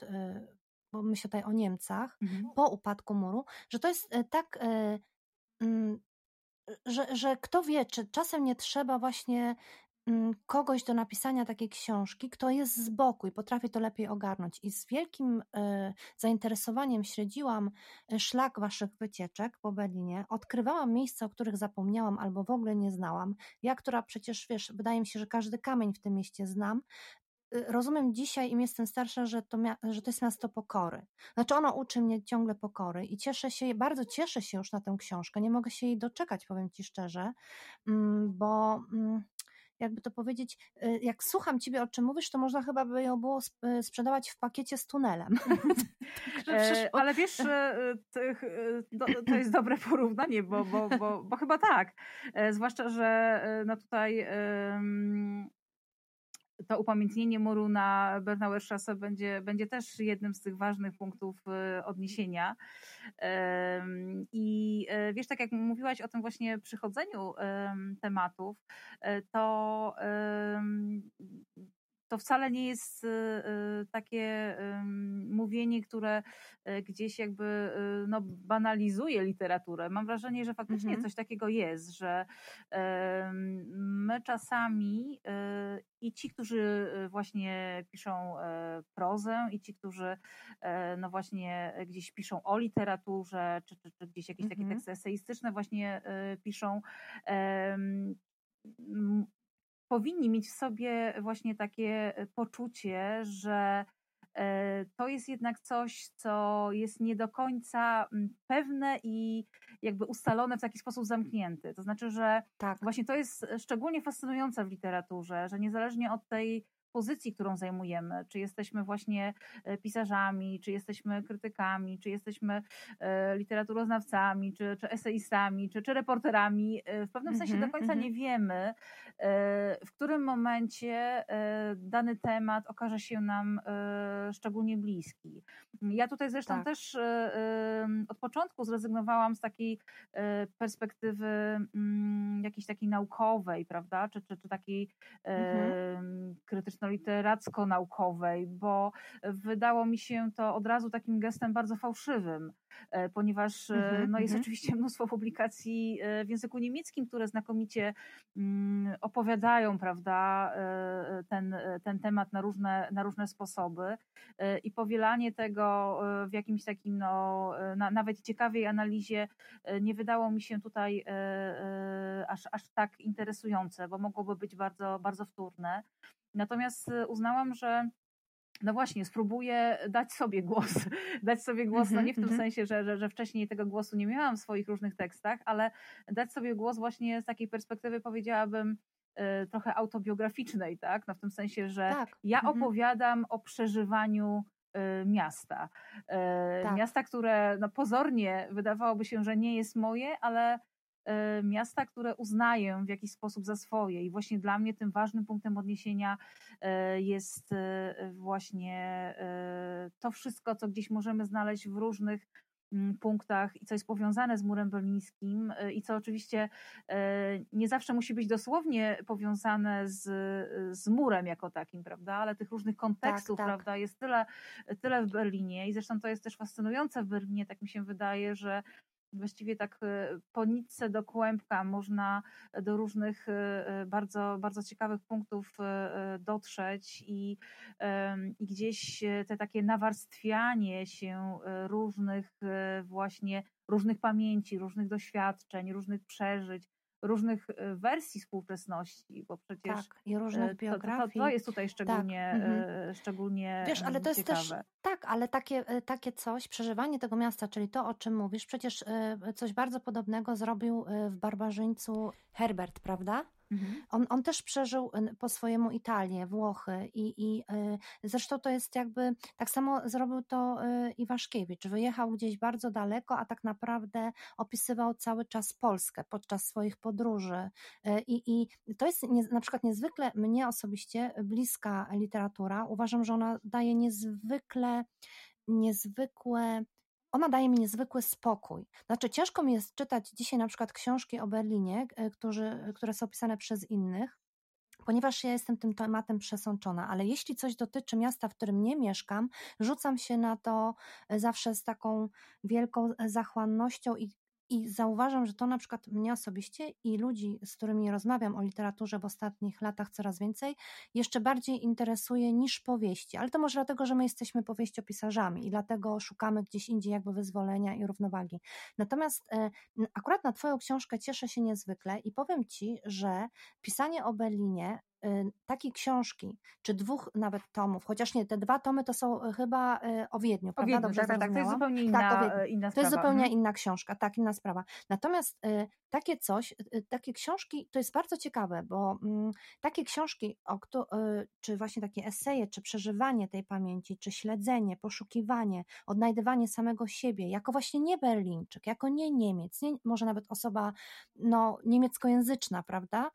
bo myślę tutaj o Niemcach, mhm. po upadku muru, że to jest tak mm, że, że kto wie, czy czasem nie trzeba właśnie mm, kogoś do napisania takiej książki, kto jest z boku i potrafi to lepiej ogarnąć. I z wielkim e, zainteresowaniem śledziłam e, szlak waszych wycieczek po Berlinie. Odkrywałam miejsca, o których zapomniałam albo w ogóle nie znałam. Ja, która przecież, wiesz, wydaje mi się, że każdy kamień w tym mieście znam, rozumiem dzisiaj, im jestem starsza, że to, że to jest miasto pokory. Znaczy ono uczy mnie ciągle pokory i cieszę się, bardzo cieszę się już na tę książkę. Nie mogę się jej doczekać, powiem Ci szczerze, mm, bo mm, jakby to powiedzieć, y, jak słucham Ciebie, o czym mówisz, to można chyba by ją było y, sprzedawać w pakiecie z tunelem. (laughs) e, ale wiesz, to jest dobre porównanie, bo, bo, bo, bo chyba tak. E, zwłaszcza, że no tutaj to upamiętnienie muru na Bernauer Strasse będzie, będzie też jednym z tych ważnych punktów e, odniesienia. I e, wiesz, tak jak mówiłaś o tym właśnie przychodzeniu tematów, e, to to wcale nie jest y, y, takie mówienie, które y, gdzieś jakby no, banalizuje literaturę. Mam wrażenie, że faktycznie mhm. coś takiego jest, że my czasami i ci, którzy właśnie piszą e, prozę, i ci, którzy e, no właśnie gdzieś piszą o literaturze, czy, czy, czy gdzieś jakieś takie mhm. teksty eseistyczne właśnie piszą, powinni mieć w sobie właśnie takie e, poczucie, że e, to jest jednak coś, co jest nie do końca pewne i jakby ustalone w taki sposób zamknięty. To znaczy, że tak. właśnie to jest szczególnie fascynujące w literaturze, że niezależnie od tej pozycji, którą zajmujemy, czy jesteśmy właśnie pisarzami, czy jesteśmy krytykami, czy jesteśmy literaturoznawcami, czy, czy eseistami, czy, czy reporterami, w pewnym sensie do Mhm, końca mhm. nie wiemy, w którym momencie dany temat okaże się nam szczególnie bliski. Ja tutaj zresztą Tak. też od początku zrezygnowałam z takiej perspektywy mm, jakiejś takiej naukowej, prawda, czy, czy, czy takiej Mhm. Krytyczno-literacko-naukowej, bo wydało mi się to od razu takim gestem bardzo fałszywym, e, ponieważ e, Mhm, no, jest mhm. oczywiście mnóstwo publikacji e, w języku niemieckim, które znakomicie mm, opowiadają, prawda, ten, ten temat na różne, na różne sposoby i powielanie tego w jakimś takim, no, na, nawet ciekawej analizie nie wydało mi się tutaj aż, aż tak interesujące, bo mogłoby być bardzo, bardzo wtórne. Natomiast e, uznałam, że no właśnie, spróbuję dać sobie głos. (laughs) Dać sobie głos, no Mhm, nie w tym mhm. sensie, że, że, że wcześniej tego głosu nie miałam w swoich różnych tekstach, ale dać sobie głos właśnie z takiej perspektywy, powiedziałabym, e, trochę autobiograficznej, tak? No w tym sensie, że Tak. ja mhm. opowiadam o przeżywaniu e, miasta. Tak. Miasta, które no pozornie wydawałoby się, że nie jest moje, ale miasta, które uznaję w jakiś sposób za swoje. I właśnie dla mnie tym ważnym punktem odniesienia e, jest e, właśnie e, to wszystko, co gdzieś możemy znaleźć w różnych mm, punktach i co jest powiązane z murem berlińskim e, i co oczywiście e, nie zawsze musi być dosłownie powiązane z, z murem jako takim, prawda? Ale tych różnych kontekstów, tak. prawda, jest tyle, tyle w Berlinie i zresztą to jest też fascynujące w Berlinie, tak mi się wydaje, że właściwie tak e, po nitce do kłębka można do różnych e, e, bardzo, bardzo ciekawych punktów dotrzeć i, i gdzieś te takie nawarstwianie się różnych właśnie, różnych pamięci, różnych doświadczeń, różnych przeżyć, różnych e, wersji współczesności, bo przecież Tak, i różnych to, to, to, biografii. to jest tutaj szczególnie, mhm. e, szczególnie Wiesz, ale em, to jest ciekawe. też tak, ale takie, takie coś, przeżywanie tego miasta, czyli to, o czym mówisz, przecież coś bardzo podobnego zrobił w Barbarzyńcu Herbert, prawda? Mhm. On, on też przeżył po swojemu Italię, Włochy i, i y, zresztą to jest jakby, tak samo zrobił to y, Iwaszkiewicz. Wyjechał gdzieś bardzo daleko, a tak naprawdę opisywał cały czas Polskę podczas swoich podróży. Y, I, i to jest nie, na przykład niezwykle mnie osobiście bliska literatura. Uważam, że ona daje niezwykle, niezwykłe ona daje mi niezwykły spokój. Znaczy, ciężko mi jest czytać dzisiaj na przykład książki o Berlinie, e, którzy, które są pisane przez innych, ponieważ ja jestem tym tematem przesączona, ale jeśli coś dotyczy miasta, w którym nie mieszkam, rzucam się na to e, zawsze z taką wielką e, zachłannością i i zauważam, że to na przykład mnie osobiście i ludzi, z którymi rozmawiam o literaturze w ostatnich latach coraz więcej, jeszcze bardziej interesuje niż powieści. Ale to może dlatego, że my jesteśmy powieściopisarzami i dlatego szukamy gdzieś indziej jakby wyzwolenia i równowagi. Natomiast e, akurat na Twoją książkę cieszę się niezwykle i powiem Ci, że pisanie o Berlinie, takiej książki, czy dwóch nawet tomów, chociaż nie, te dwa tomy to są y, chyba y, o Wiedniu, O prawda? Wiedniu, Dobrze tak, tak, tak, to jest zupełnie Tak, o inna, Wiedniu. e, inna To sprawa. jest zupełnie Mhm. inna książka, tak, inna sprawa. Natomiast y, takie coś, y, takie książki, to jest bardzo ciekawe, bo mm, takie książki, y, czy właśnie takie eseje, czy przeżywanie tej pamięci, czy śledzenie, poszukiwanie, odnajdywanie samego siebie, jako właśnie nie Berlińczyk, jako nie Niemiec, nie, może nawet osoba no, niemieckojęzyczna, prawda?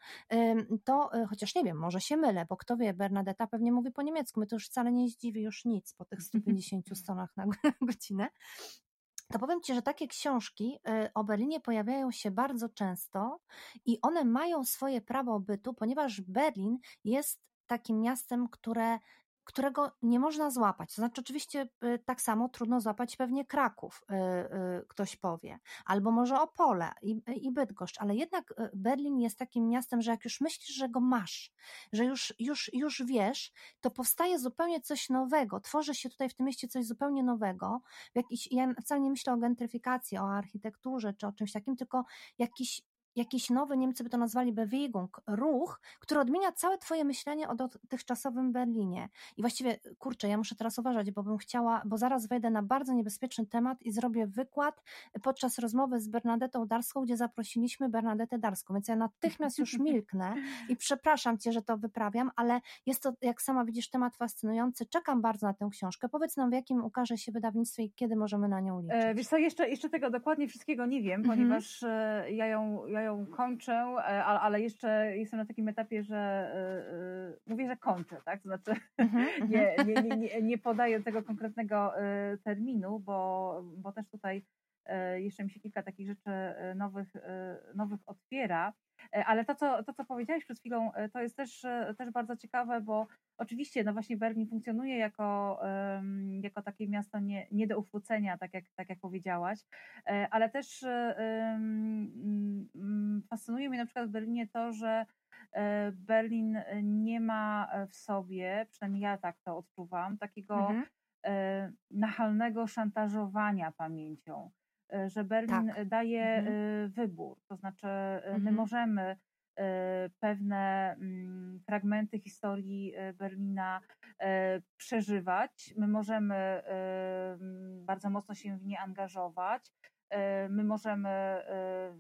To, y, chociaż nie wiem, może się mylę, bo kto wie, Bernadetta pewnie mówi po niemiecku, my to już wcale nie zdziwi już nic po tych (laughs) 150 stronach na (laughs) godzinę to powiem Ci, że takie książki y, o Berlinie pojawiają się bardzo często i one mają swoje prawo bytu, ponieważ Berlin jest takim miastem, które, którego nie można złapać. To znaczy, oczywiście y, tak samo trudno złapać pewnie Kraków, y, y, ktoś powie, albo może Opole i, i Bydgoszcz, ale jednak Berlin jest takim miastem, że jak już myślisz, że go masz, że już, już, już wiesz, to powstaje zupełnie coś nowego, tworzy się tutaj w tym mieście coś zupełnie nowego, jakiś, ja wcale nie myślę o gentryfikacji, o architekturze czy o czymś takim, tylko jakiś jakiś nowy, Niemcy by to nazwali Bewegung, ruch, który odmienia całe twoje myślenie o dotychczasowym Berlinie. I właściwie, kurczę, ja muszę teraz uważać, bo bym chciała, bo zaraz wejdę na bardzo niebezpieczny temat i zrobię wykład podczas rozmowy z Bernadetą Darską, gdzie zaprosiliśmy Bernadetę Darską, więc ja natychmiast już milknę i przepraszam cię, że to wyprawiam, ale jest to, jak sama widzisz, temat fascynujący. Czekam bardzo na tę książkę. Powiedz nam, w jakim ukaże się wydawnictwie i kiedy możemy na nią liczyć. E, wiesz co, jeszcze, jeszcze tego dokładnie wszystkiego nie wiem, mhm. ponieważ e, ja ją, ja ją kończę, e, ale jeszcze jestem na takim etapie, że mówię, że kończę, tak? To znaczy mhm, (laughs) nie, mhm. nie, nie, nie, nie podaję tego konkretnego terminu, bo, bo też tutaj jeszcze mi się kilka takich rzeczy nowych, nowych otwiera. Ale to co, to, co powiedziałeś przed chwilą, to jest też, też bardzo ciekawe, bo oczywiście, no właśnie Berlin funkcjonuje jako, jako takie miasto nie, nie do uchwycenia, tak jak, tak jak powiedziałaś, e, ale też mm, fascynuje mnie na przykład w Berlinie to, że e, Berlin nie ma w sobie, przynajmniej ja tak to odczuwam, takiego mhm. E, nachalnego szantażowania pamięcią że Berlin tak. daje mhm. wybór. To znaczy, mhm. my możemy E, pewne mm, fragmenty historii e, Berlina e, przeżywać. My możemy mm, bardzo mocno się w nie angażować. My możemy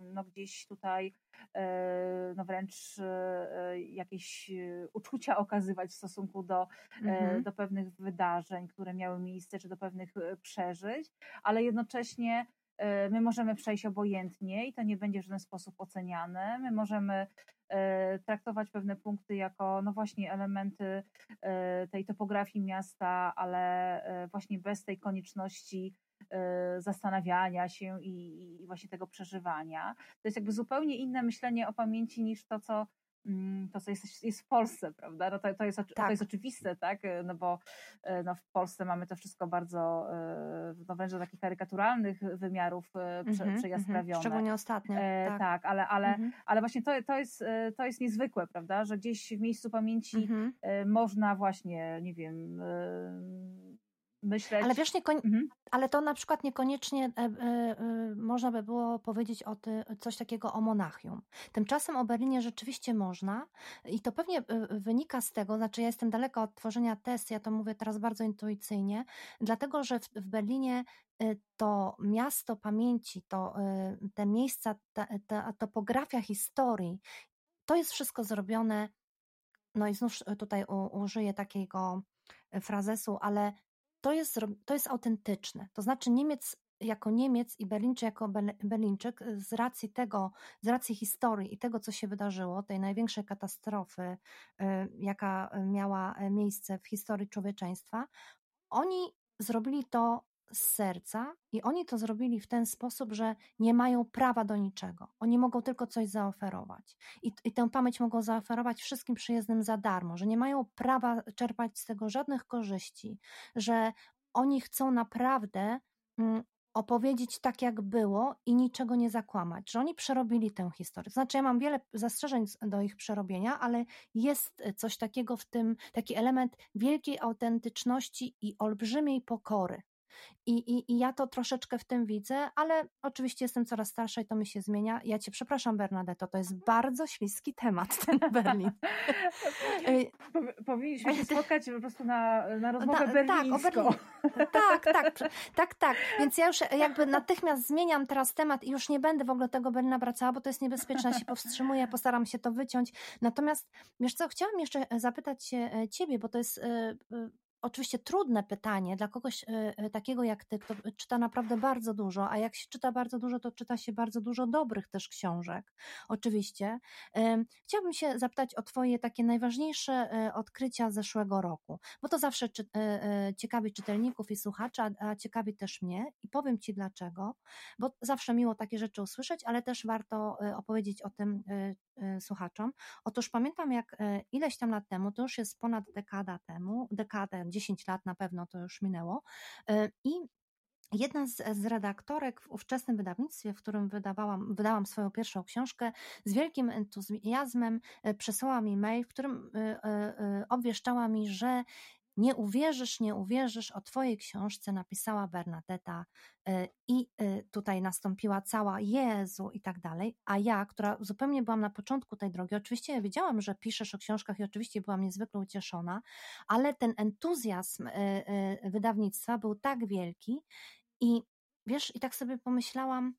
no, gdzieś tutaj no, wręcz jakieś uczucia okazywać w stosunku do, mhm. do pewnych wydarzeń, które miały miejsce, czy do pewnych przeżyć, ale jednocześnie E, my możemy przejść obojętnie i to nie będzie w żaden sposób oceniane. My możemy e, traktować pewne punkty jako, no właśnie, elementy e, tej topografii miasta, ale właśnie bez tej konieczności zastanawiania się i, i właśnie tego przeżywania. To jest jakby zupełnie inne myślenie o pamięci niż to, co to, co jest, jest w Polsce, prawda? No to, to, jest, tak. to jest oczywiste, tak? No bo e, no w Polsce mamy to wszystko bardzo, e, no wręcz do takich karykaturalnych wymiarów e, prze, mm -hmm, przejaskrawione. Szczególnie ostatnio. Tak, tak ale, ale, mm -hmm. ale właśnie to, to, jest, to jest niezwykłe, prawda? Że gdzieś w miejscu pamięci mm -hmm. można właśnie, nie wiem myśleć. Ale wiesz, niekoń... mhm. ale to na przykład niekoniecznie e, e, e, można by było powiedzieć o ty, coś takiego o Monachium. Tymczasem o Berlinie rzeczywiście można i to pewnie e, wynika z tego, znaczy ja jestem daleka od tworzenia test, ja to mówię teraz bardzo intuicyjnie, dlatego że w, w Berlinie e, to miasto pamięci, to te miejsca, ta, ta topografia historii, to jest wszystko zrobione, no i znów tutaj użyję takiego frazesu, ale to jest, to jest autentyczne. To znaczy Niemiec jako Niemiec i Berlińczyk jako Berlińczyk z racji tego, z racji historii i tego, co się wydarzyło, tej największej katastrofy, y, jaka miała miejsce w historii człowieczeństwa, oni zrobili to z serca i oni to zrobili w ten sposób, że nie mają prawa do niczego. Oni mogą tylko coś zaoferować. I, I tę pamięć mogą zaoferować wszystkim przyjezdnym za darmo, że nie mają prawa czerpać z tego żadnych korzyści, że oni chcą naprawdę mm, opowiedzieć tak, jak było i niczego nie zakłamać, że oni przerobili tę historię. Znaczy, ja mam wiele zastrzeżeń do ich przerobienia, ale jest coś takiego w tym, taki element wielkiej autentyczności i olbrzymiej pokory. I, i, I ja to troszeczkę w tym widzę, ale oczywiście jestem coraz starsza i to mi się zmienia. Ja cię przepraszam, Bernadetto, to jest mhm. bardzo śliski temat, (laughs) ten Berlin. Powinniśmy się spotkać po prostu na, na rozmowę Ta, berlińską. Tak, tak, tak, (laughs) tak, tak. Więc ja już jakby natychmiast zmieniam teraz temat i już nie będę w ogóle tego Berlina wracała, bo to jest niebezpieczne, ja się powstrzymuję, postaram się to wyciąć. Natomiast wiesz co, chciałam jeszcze zapytać się e, ciebie, bo to jest e, e, oczywiście trudne pytanie dla kogoś e, e, takiego jak ty, kto czyta naprawdę bardzo dużo, a jak się czyta bardzo dużo, to czyta się bardzo dużo dobrych też książek, oczywiście. Chciałabym się zapytać o twoje takie najważniejsze e, odkrycia zeszłego roku, bo to zawsze ciekawi czytelników i słuchaczy, a ciekawi też mnie i powiem ci dlaczego, bo zawsze miło takie rzeczy usłyszeć, ale też warto opowiedzieć o tym słuchaczom. Otóż pamiętam jak ileś tam lat temu, to już jest ponad dekada temu, dekadę 10 lat na pewno to już minęło. E, I Jedna z, z, redaktorek w ówczesnym wydawnictwie, w którym wydawałam, wydałam swoją pierwszą książkę, z wielkim entuzjazmem e, przesłała mi mail, w którym e, obwieszczała mi, że nie uwierzysz, nie uwierzysz, o Twojej książce napisała Bernadetta y, i y, tutaj nastąpiła cała Jezu i tak dalej, a ja, która zupełnie byłam na początku tej drogi, oczywiście ja wiedziałam, że piszesz o książkach i oczywiście byłam niezwykle ucieszona, ale ten entuzjazm y, wydawnictwa był tak wielki i wiesz, i tak sobie pomyślałam,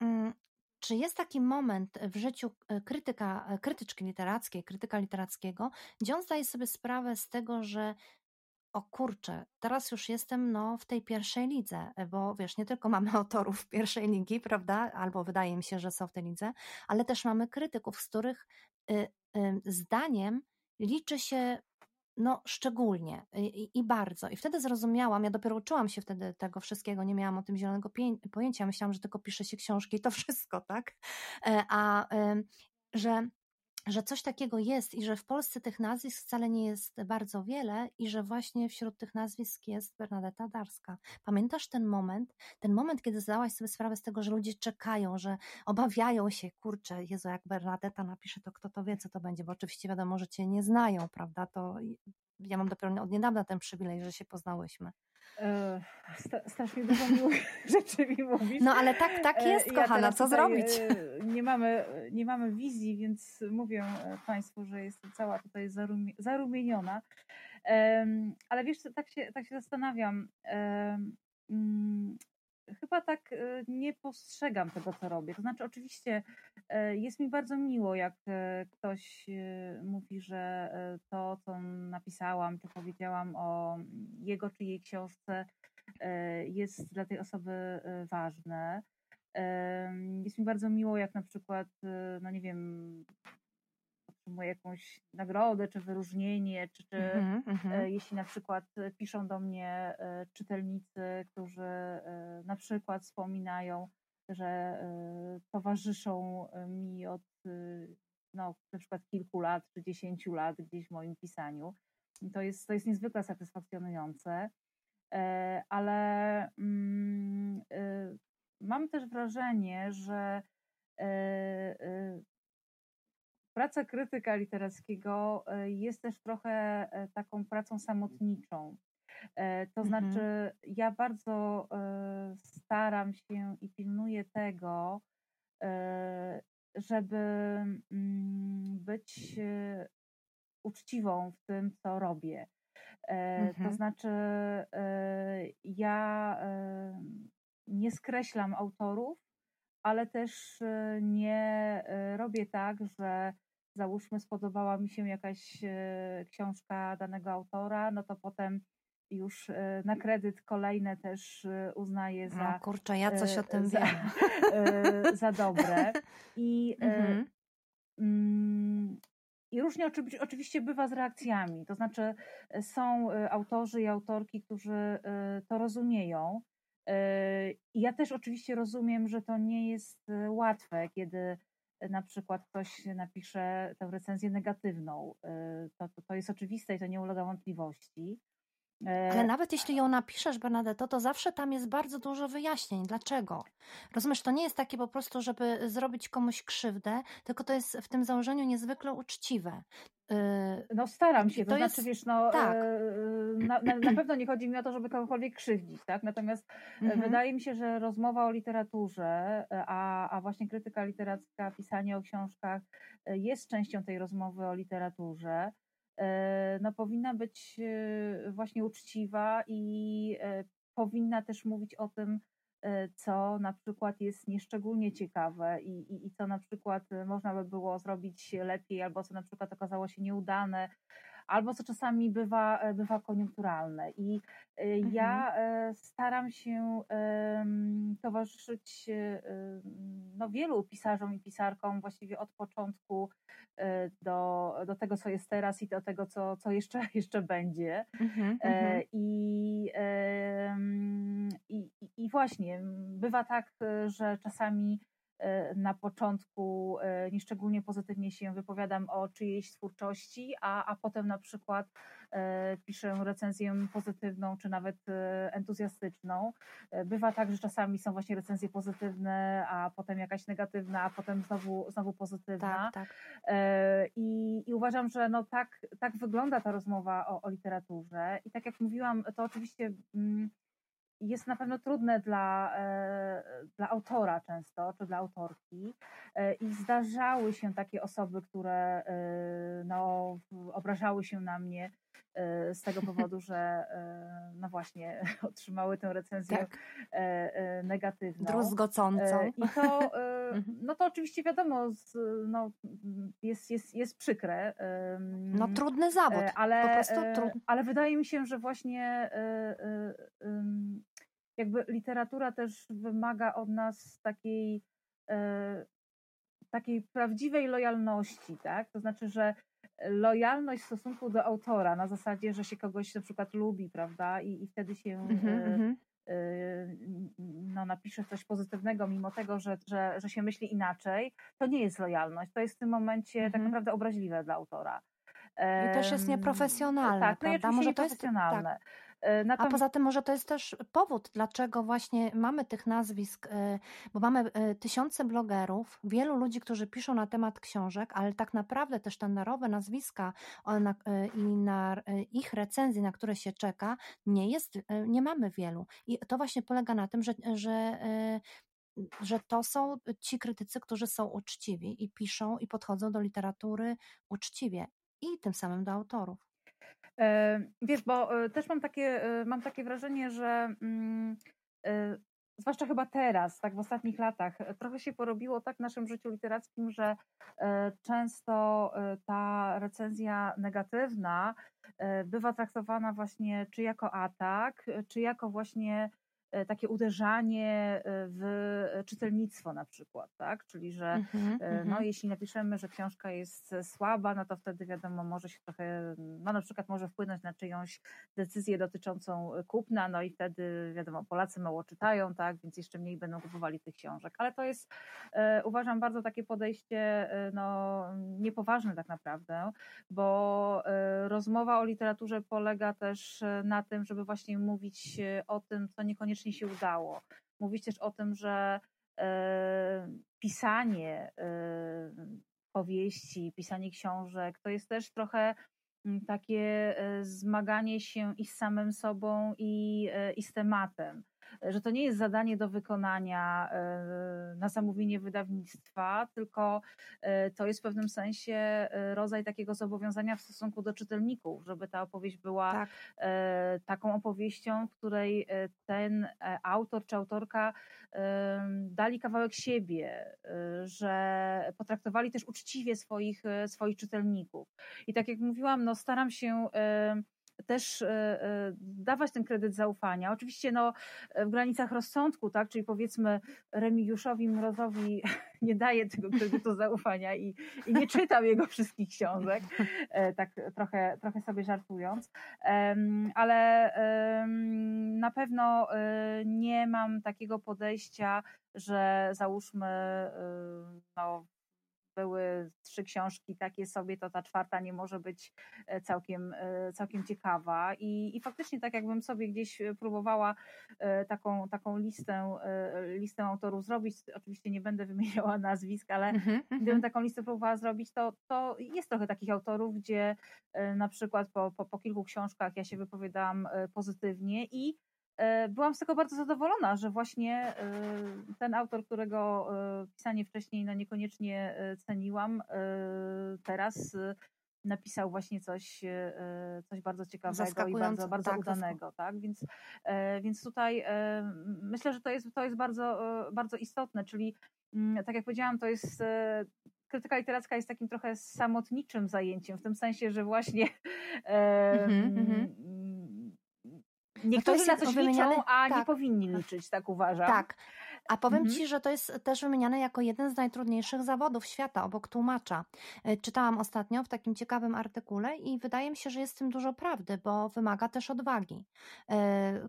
mm, czy jest taki moment w życiu krytyka, krytyczki literackiej, krytyka literackiego, gdzie on zdaje sobie sprawę z tego, że o kurczę, teraz już jestem no, w tej pierwszej lidze, bo wiesz, nie tylko mamy (laughs) autorów pierwszej ligi, prawda, albo wydaje mi się, że są w tej lidze, ale też mamy krytyków, z których y, y, zdaniem liczy się no szczególnie i, i, bardzo. I wtedy zrozumiałam, ja dopiero uczyłam się wtedy tego wszystkiego, nie miałam o tym zielonego pojęcia, myślałam, że tylko pisze się książki i to (laughs) wszystko, tak? E, a że że coś takiego jest i że w Polsce tych nazwisk wcale nie jest bardzo wiele i że właśnie wśród tych nazwisk jest Bernadetta Darska. Pamiętasz ten moment? Ten moment, kiedy zdałaś sobie sprawę z tego, że ludzie czekają, że obawiają się, kurczę, Jezu, jak Bernadetta napisze, to kto to wie, co to będzie, bo oczywiście wiadomo, że cię nie znają, prawda? To ja mam dopiero od niedawna ten przywilej, że się poznałyśmy. E, strasznie dużo miłych (laughs) rzeczy mi mówisz. No ale tak, tak e, jest, kochana, co tutaj zrobić? E, nie mamy, nie mamy wizji, więc mówię Państwu, że jestem cała tutaj zarumieniona. Ale wiesz, tak się, tak się zastanawiam. Mm, chyba tak e, nie postrzegam tego, co robię. To znaczy, oczywiście e, jest mi bardzo miło, jak e, ktoś mówi, że to, co napisałam, czy powiedziałam o jego czy jej książce, jest dla tej osoby ważne. Jest mi bardzo miło, jak na przykład, no nie wiem, jakąś nagrodę, czy wyróżnienie, czy, czy mm -hmm. jeśli na przykład piszą do mnie e, czytelnicy, którzy e, na przykład wspominają, że towarzyszą mi od no, na przykład kilku lat czy dziesięciu lat gdzieś w moim pisaniu. To jest, to jest niezwykle satysfakcjonujące, ale mm, mam też wrażenie, że praca krytyka literackiego e, jest też trochę e, taką pracą samotniczą. E, to mhm. znaczy, ja bardzo staram się i pilnuję tego, żeby mm, być uczciwą w tym, co robię. Mhm. To znaczy, ja nie skreślam autorów, ale też nie robię tak, że załóżmy spodobała mi się jakaś e, książka danego autora, no to potem już e, na kredyt kolejne też e, uznaję za. No kurczę, ja coś o tym za, wiem. (laughs) za dobre. I, mhm. mm, I różnie oczywiście bywa z reakcjami. To znaczy, są autorzy i autorki, którzy to rozumieją. I ja też oczywiście rozumiem, że to nie jest łatwe, kiedy na przykład ktoś napisze tę recenzję negatywną. Y, to, to, to jest oczywiste i to nie ulega wątpliwości. Ale nawet jeśli ją napiszesz, Bernadetto, to zawsze tam jest bardzo dużo wyjaśnień. Dlaczego? Rozumiesz, to nie jest takie po prostu, żeby zrobić komuś krzywdę, tylko to jest w tym założeniu niezwykle uczciwe. Y, no staram się, to, to znaczy jest... wiesz, no tak. E, na, na, na, pewno nie chodzi mi o to, żeby kogokolwiek krzywdzić, tak? Natomiast e, mhm. wydaje mi się, że rozmowa o literaturze, e, a, a właśnie krytyka literacka, pisanie o książkach jest częścią tej rozmowy o literaturze. No powinna być właśnie uczciwa i powinna też mówić o tym, E, co na przykład jest nieszczególnie ciekawe i, i, i co na przykład e, można by było zrobić lepiej, albo co na przykład okazało się nieudane, albo co czasami bywa, e, bywa koniunkturalne. I mhm. ja staram się towarzyszyć no, wielu pisarzom i pisarkom właściwie od początku do, do tego, co jest teraz i do tego, co, co jeszcze, (laughs) jeszcze będzie. Mhm, mhm. I, i, I właśnie bywa tak, że czasami na początku nieszczególnie pozytywnie się wypowiadam o czyjejś twórczości, a, a potem na przykład piszę recenzję pozytywną, czy nawet entuzjastyczną. Bywa tak, że czasami są właśnie recenzje pozytywne, a potem jakaś negatywna, a potem znowu, znowu pozytywna. Tak, tak. I, I uważam, że no tak, tak wygląda ta rozmowa o, o literaturze. I tak jak mówiłam, to oczywiście mm, jest na pewno trudne dla, e, dla autora często, czy dla autorki. E, I zdarzały się takie osoby, które e, no, obrażały się na mnie z tego (laughs) powodu, że no właśnie (laughs) otrzymały tę recenzję tak. negatywną. Druzgocącą. I to, (laughs) mhm. no to oczywiście wiadomo, no, jest, jest, jest przykre. No trudny zawód, ale, trudny. Ale wydaje mi się, że właśnie jakby literatura też wymaga od nas takiej, takiej prawdziwej lojalności, tak? To znaczy, że lojalność w stosunku do autora, na zasadzie, że się kogoś na przykład lubi, prawda? I, i wtedy się mm-hmm. no, napisze coś pozytywnego, mimo tego, że, że, że się myśli inaczej, to nie jest lojalność. To jest w tym momencie mm-hmm. tak mhm. naprawdę obraźliwe dla autora. I też jest nieprofesjonalne, tak, prawda? Może to jest tak. Natomiast... A poza tym może to jest też powód, dlaczego właśnie mamy tych nazwisk, e, bo mamy e, tysiące blogerów, wielu ludzi, którzy piszą na temat książek, ale tak naprawdę te sztandarowe nazwiska e, i na ich recenzji, na które się czeka, nie jest, nie mamy wielu. I to właśnie polega na tym, że, że że to są ci krytycy, którzy są uczciwi i piszą i podchodzą do literatury uczciwie i tym samym do autorów. Wiesz, bo e, też mam takie, e, mam takie wrażenie, że mm, e, zwłaszcza chyba teraz, tak w ostatnich latach, trochę się porobiło tak w naszym życiu literackim, że często ta recenzja negatywna bywa traktowana właśnie czy jako atak, czy jako właśnie takie uderzanie e, w czytelnictwo na przykład, tak? Czyli, że mm-hmm, no, mm-hmm. jeśli napiszemy, że książka jest słaba, no to wtedy wiadomo, może się trochę, no na przykład może wpłynąć na czyjąś decyzję dotyczącą kupna, no i wtedy wiadomo, Polacy mało czytają, tak? Więc jeszcze mniej będą kupowali tych książek. Ale to jest, e, uważam, bardzo takie podejście no, niepoważne tak naprawdę, bo e, rozmowa o literaturze polega też na tym, żeby właśnie mówić o tym, co niekoniecznie faktycznie się udało. Mówić też o tym, że e, pisanie e, powieści, pisanie książek to jest też trochę mm, takie e, zmaganie się i z samym sobą, i, i z tematem że to nie jest zadanie do wykonania e, na zamówienie wydawnictwa, tylko e, to jest w pewnym sensie e, rodzaj takiego zobowiązania w stosunku do czytelników, żeby ta opowieść była tak. taką opowieścią, w której ten autor czy autorka dali kawałek siebie, że potraktowali też uczciwie swoich, swoich czytelników. I tak jak mówiłam, no staram się też e, e, dawać ten kredyt zaufania. Oczywiście no, w granicach rozsądku, tak, czyli powiedzmy Remigiuszowi Mrozowi (laughs) nie daję tego kredytu zaufania i, i nie czytam jego wszystkich książek, e, tak trochę, trochę sobie żartując, ale na pewno nie mam takiego podejścia, że załóżmy no, były trzy książki takie sobie, to ta czwarta nie może być e, całkiem, e, całkiem ciekawa. I, I faktycznie tak jakbym sobie gdzieś e, próbowała taką, taką listę, listę autorów zrobić, oczywiście nie będę wymieniała (laughs) nazwisk, ale mm-hmm, gdybym taką listę próbowała zrobić, to, to jest trochę takich autorów, gdzie na przykład po, po, po kilku książkach ja się wypowiadałam pozytywnie i byłam z tego bardzo zadowolona, że właśnie e, ten autor, którego e, pisanie wcześniej no niekoniecznie ceniłam, teraz napisał właśnie coś, coś bardzo ciekawego i bardzo, bardzo tak, udanego. Tak? Więc, więc tutaj myślę, że to jest, to jest bardzo, bardzo istotne, czyli mm, tak jak powiedziałam, to jest krytyka literacka jest takim trochę samotniczym zajęciem, w tym sensie, że właśnie mm-hmm, Niektórzy no na coś liczą, a tak. nie powinni liczyć, tak uważam. Tak. A powiem Mhm. Ci, że to jest też wymieniane jako jeden z najtrudniejszych zawodów świata, obok tłumacza. Y, Czytałam ostatnio w takim ciekawym artykule i wydaje mi się, że jest w tym dużo prawdy, bo wymaga też odwagi. Y,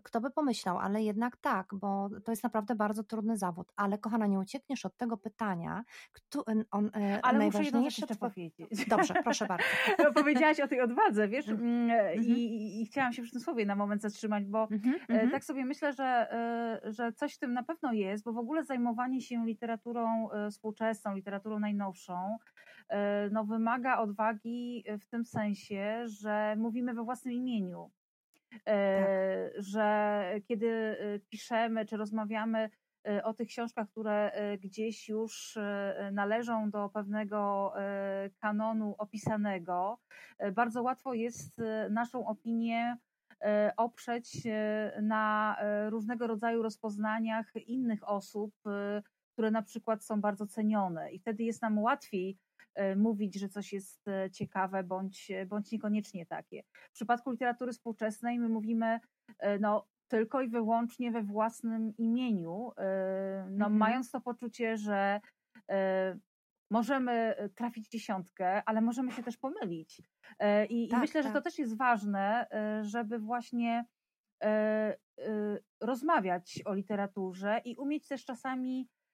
Kto by pomyślał, ale jednak tak, bo to jest naprawdę bardzo trudny zawód. Ale kochana, nie uciekniesz od tego pytania, kto, on, y, Ale muszę najważniejsze jeszcze two- powiedzieć. Dobrze, proszę bardzo. (laughs) No, powiedziałaś o tej odwadze, wiesz, Mhm. mm, i, i, i chciałam się przy tym słowie na moment zatrzymać, bo Mhm, E, mhm. Tak sobie myślę, że, e, że coś w tym na pewno jest, bo w ogóle zajmowanie się literaturą e, współczesną, literaturą najnowszą, e, no wymaga odwagi w tym sensie, że mówimy we własnym imieniu. E, Że kiedy piszemy czy rozmawiamy o tych książkach, które gdzieś już należą do pewnego kanonu opisanego, bardzo łatwo jest naszą opinię oprzeć e, na e, różnego rodzaju rozpoznaniach innych osób, e, które na przykład są bardzo cenione. I wtedy jest nam łatwiej mówić, że coś jest ciekawe, bądź, bądź niekoniecznie takie. W przypadku literatury współczesnej my mówimy no, tylko i wyłącznie we własnym imieniu, no, Mhm. mając to poczucie, że możemy trafić w dziesiątkę, ale możemy się też pomylić. E, I, i Tak, myślę, że to tak. też jest ważne, e, żeby właśnie e, e, rozmawiać o literaturze i umieć też czasami e,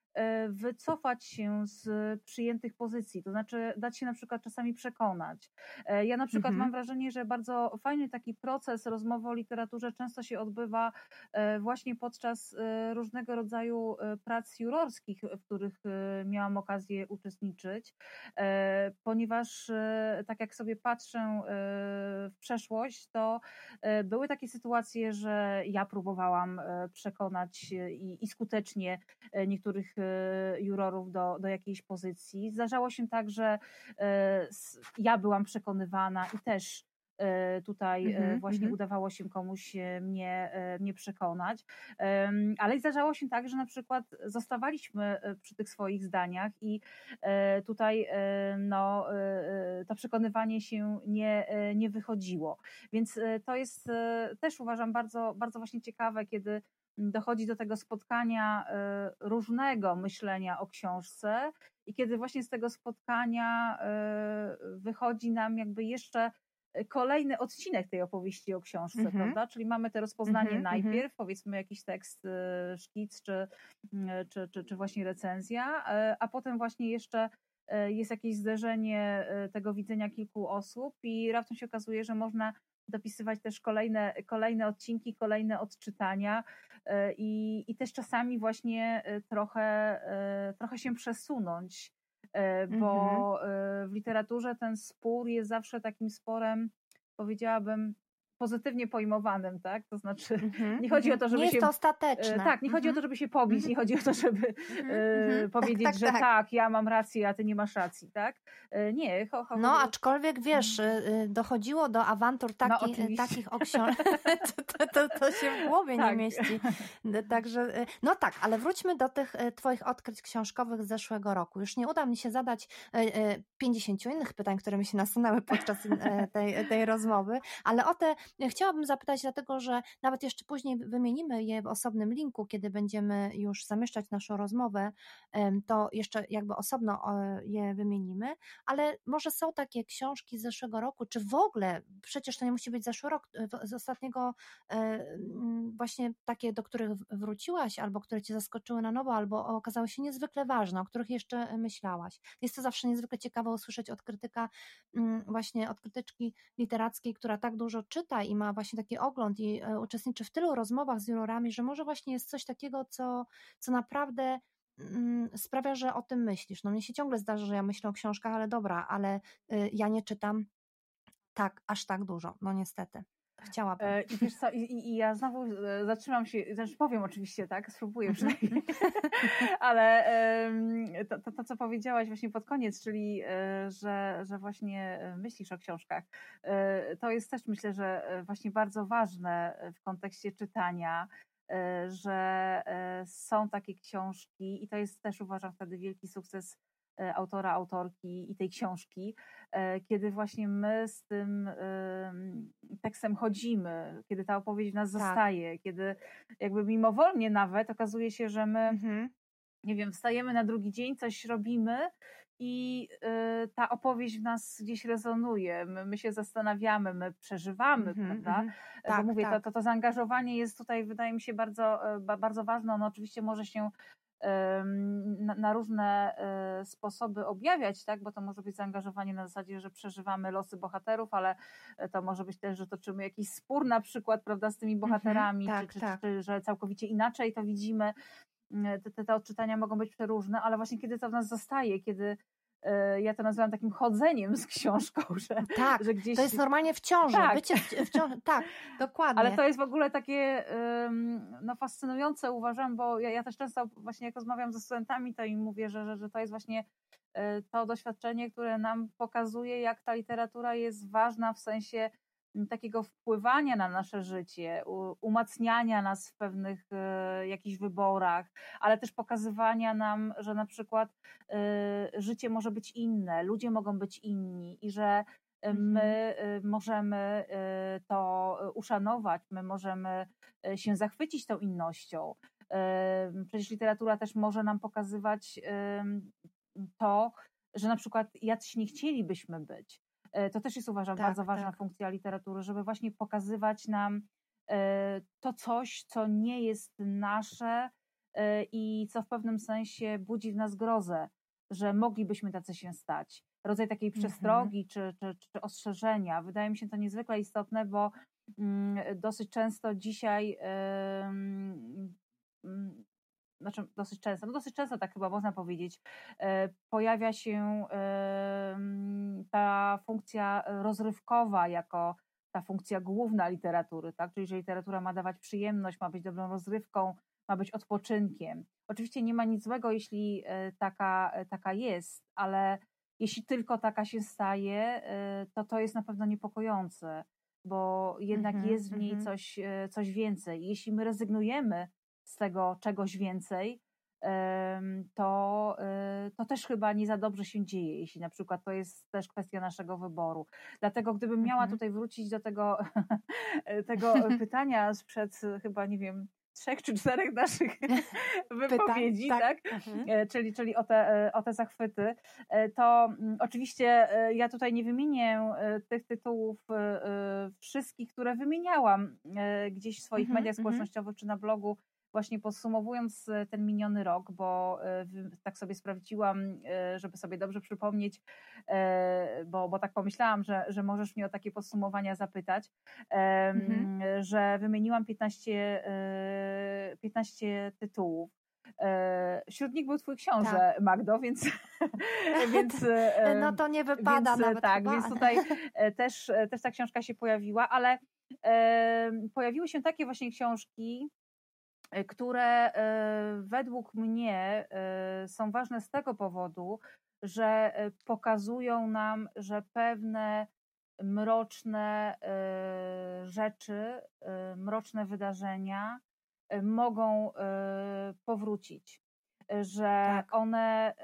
wycofać się z przyjętych pozycji, to znaczy dać się na przykład czasami przekonać. E, Ja na przykład Mhm. mam wrażenie, że bardzo fajny taki proces rozmowy o literaturze często się odbywa e, właśnie podczas e, różnego rodzaju e, prac jurorskich, w których e, miałam okazję uczestniczyć, e, ponieważ e, tak jak sobie patrzę e, w przeszłość, to e, były takie sytuacje, że ja próbowałam e, przekonać e, i, i skutecznie e, niektórych e, jurorów do, do jakiejś pozycji. Zdarzało się tak, że e, ja byłam przekonywana i też e, tutaj e, Mhm, właśnie mhm. udawało się komuś mnie, mnie przekonać. Ale zdarzało się tak, że na przykład zostawaliśmy przy tych swoich zdaniach i tutaj no, to przekonywanie się nie, nie wychodziło. Więc to jest też uważam bardzo, bardzo właśnie ciekawe, kiedy dochodzi do tego spotkania e, różnego myślenia o książce i kiedy właśnie z tego spotkania e, wychodzi nam jakby jeszcze kolejny odcinek tej opowieści o książce, Mhm. prawda? Czyli mamy te rozpoznanie Mhm, mhm. najpierw, powiedzmy jakiś tekst, e, szkic czy, mm, czy, czy, czy właśnie recenzja, e, a potem właśnie jeszcze e, jest jakieś zderzenie e, tego widzenia kilku osób i raptem się okazuje, że można dopisywać też kolejne, kolejne odcinki, kolejne odczytania e, i, i też czasami właśnie e, trochę, e, trochę się przesunąć, bo e, w literaturze ten spór jest zawsze takim sporem, powiedziałabym, pozytywnie pojmowanym, tak? To znaczy, (laughs) Mhm, nie chodzi o mhm. to, żeby nie się- jest to e, ostateczne. tak, nie chodzi o to, Mhm. żeby się pobić, Mhm. nie chodzi o to, żeby Mhm, e, mhm. Tak, powiedzieć, tak, że tak. tak, ja mam rację, a ty nie masz racji, tak? E, Nie, cho, cho, No, aczkolwiek wiesz, y, y, dochodziło do awantur No, taki, oczywiście. takich o książkach. (laughs) (laughs) to, to, to się w głowie Tak. nie mieści. D- Także, no tak, ale wróćmy do tych Twoich odkryć książkowych z zeszłego roku. Już nie uda mi się zadać y, y, 50 innych pytań, które mi się nasunęły podczas tej, tej rozmowy, ale o te chciałabym zapytać, dlatego że nawet jeszcze później wymienimy je w osobnym linku, kiedy będziemy już zamieszczać naszą rozmowę, to jeszcze jakby osobno e, je wymienimy, ale może są takie książki z zeszłego roku, czy w ogóle, przecież to nie musi być zeszły rok, e, z ostatniego e, właśnie takie, do których wróciłaś, albo które cię zaskoczyły na nowo, albo okazały się niezwykle ważne, o których jeszcze myślałaś. Jest to zawsze niezwykle ciekawe usłyszeć od krytyka, właśnie od krytyczki literackiej, która tak dużo czyta i ma właśnie taki ogląd i e, uczestniczy w tylu rozmowach z jurorami, że może właśnie jest coś takiego, co, co naprawdę mm, sprawia, że o tym myślisz. No mnie się ciągle zdarza, że ja myślę o książkach, ale dobra, ale y, ja nie czytam tak, aż tak dużo. No niestety. Chciałabym. E, I wiesz co, i, i- ja znowu e, zatrzymam się, znaczy powiem oczywiście, tak, spróbuję (laughs) przynajmniej, (laughs) ale em, to, to, to, co powiedziałaś właśnie pod koniec, czyli, e, że, że właśnie e, myślisz o książkach, e, to jest też myślę, że e, właśnie bardzo ważne w kontekście czytania, e, że e, są takie książki i to jest też uważam wtedy wielki sukces e, autora, autorki i tej książki, e, kiedy właśnie my z tym em, tekstem chodzimy, kiedy ta opowieść w nas Tak. zostaje, kiedy jakby mimowolnie nawet okazuje się, że my Mhm. nie wiem, wstajemy na drugi dzień, coś robimy i y, ta opowieść w nas gdzieś rezonuje. My, my się zastanawiamy, my przeżywamy, Mhm, prawda? Bo Tak, mówię, tak. to, to, to zaangażowanie jest tutaj, wydaje mi się, bardzo, e, ba- bardzo ważne. Ono oczywiście może się na, na różne e, sposoby objawiać, tak? bo to może być zaangażowanie na zasadzie, że przeżywamy losy bohaterów, ale e, to może być też, że toczymy jakiś spór na przykład prawda, z tymi bohaterami, tak, czy, czy, tak. czy że całkowicie inaczej to widzimy. Mm, Te, te, te odczytania mogą być przeróżne, ale właśnie kiedy to w nas zostaje, kiedy ja to nazywam takim chodzeniem z książką, (laughs) że, Tak, że gdzieś to jest normalnie w ciąży, Tak. bycie w, ciąży, (laughs) tak, dokładnie. ale to jest w ogóle takie no, fascynujące, uważam, bo ja, ja też często właśnie jak rozmawiam ze studentami, to im mówię, że, że, że to jest właśnie y, to doświadczenie, które nam pokazuje, jak ta literatura jest ważna w sensie takiego wpływania na nasze życie, umacniania nas w pewnych y, jakichś wyborach, ale też pokazywania nam, że na przykład y, życie może być inne, ludzie mogą być inni i że y, my y, możemy to uszanować, my możemy się zachwycić tą innością. Przecież literatura też może nam pokazywać to, że na przykład jacyś nie chcielibyśmy być. Y, To też jest uważam Tak, bardzo ważna tak. funkcja literatury, żeby właśnie pokazywać nam y, to coś, co nie jest nasze y, i co w pewnym sensie budzi w nas grozę, że moglibyśmy tacy się stać. Rodzaj takiej Mhm. przestrogi czy, czy, czy ostrzeżenia. Wydaje mi się to niezwykle istotne, bo mm, dosyć często dzisiaj znaczy dosyć często, no dosyć często tak chyba można powiedzieć, e, pojawia się em, ta funkcja rozrywkowa jako ta funkcja główna literatury, tak? Czyli że literatura ma dawać przyjemność, ma być dobrą rozrywką, ma być odpoczynkiem. Oczywiście nie ma nic złego, jeśli e, taka, e, taka jest, ale jeśli tylko taka się staje, e, to to jest na pewno niepokojące, bo jednak Mhm, jest w niej mhm. coś, e, coś więcej. Jeśli my rezygnujemy z tego czegoś więcej, to, e, to też chyba nie za dobrze się dzieje, jeśli na przykład to jest też kwestia naszego wyboru. Dlatego gdybym miała Mhm. tutaj wrócić do tego, (laughs) tego pytania sprzed chyba, nie wiem, trzech czy czterech naszych (laughs) wypowiedzi, tak. tak? Mhm. E, czyli, czyli o, te, e, o te zachwyty, e, to mm, oczywiście ja tutaj nie wymienię tych tytułów wszystkich, które wymieniałam gdzieś w swoich Mhm, mediach mhm. społecznościowych czy na blogu, właśnie podsumowując e, ten miniony rok, bo e, tak sobie sprawdziłam, e, żeby sobie dobrze przypomnieć, bo, bo tak pomyślałam, że, że możesz mnie o takie podsumowania zapytać, Mhm. że wymieniłam 15, e, 15 tytułów. Wśród nich był twój książę, Magdo, więc, (laughs) więc No to nie wypada więc, nawet tak, chyba. więc tutaj też, też ta książka się pojawiła, ale pojawiły się takie właśnie książki, które e, według mnie e, są ważne z tego powodu, że e, pokazują nam, że pewne mroczne rzeczy, mroczne wydarzenia mogą powrócić. Że Tak. one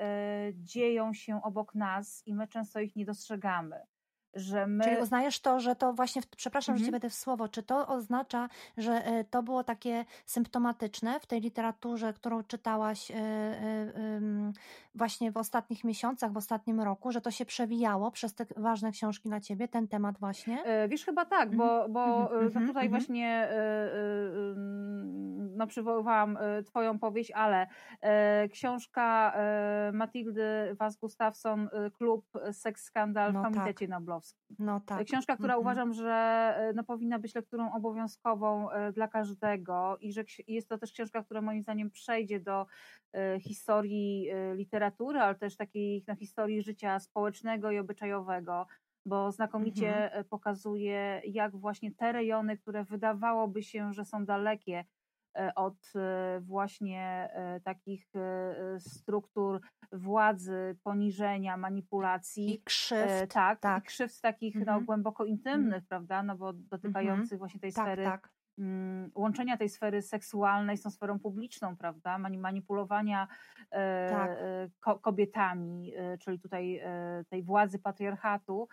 dzieją się obok nas i my często ich nie dostrzegamy. Że my. Czyli uznajesz to, że to właśnie, przepraszam, że Mhm. ci wejdę w słowo, czy to oznacza, że e, to było takie symptomatyczne w tej literaturze, którą czytałaś e, e, właśnie w ostatnich miesiącach, w ostatnim roku, że to się przewijało przez te ważne książki dla ciebie, ten temat właśnie? Wiesz, chyba tak, bo, bo Mhm, e, no mhm, tutaj mhm. właśnie no, przywoływałam Twoją powieść, ale książka Matildy Was Gustafsson, Klub Seks Skandal No w tak. Komitecie No tak. Książka, która Mhm. uważam, że e, no, powinna być lekturą obowiązkową e, dla każdego i że jest to też książka, która moim zdaniem przejdzie do e, historii literatury, ale też takiej no, historii życia społecznego i obyczajowego, bo znakomicie Mhm. pokazuje, jak właśnie te rejony, które wydawałoby się, że są dalekie od e, właśnie e, takich e, e, struktur władzy, poniżenia, manipulacji, I krzywd. E, tak, tak. i krzywd takich no, Mhm. głęboko intymnych, prawda, no bo dotykających właśnie tej tak, sfery tak. Mm, łączenia tej sfery seksualnej z tą sferą publiczną, prawda? Manipulowania e, Tak. e, ko kobietami, e, czyli tutaj tej władzy patriarchatu.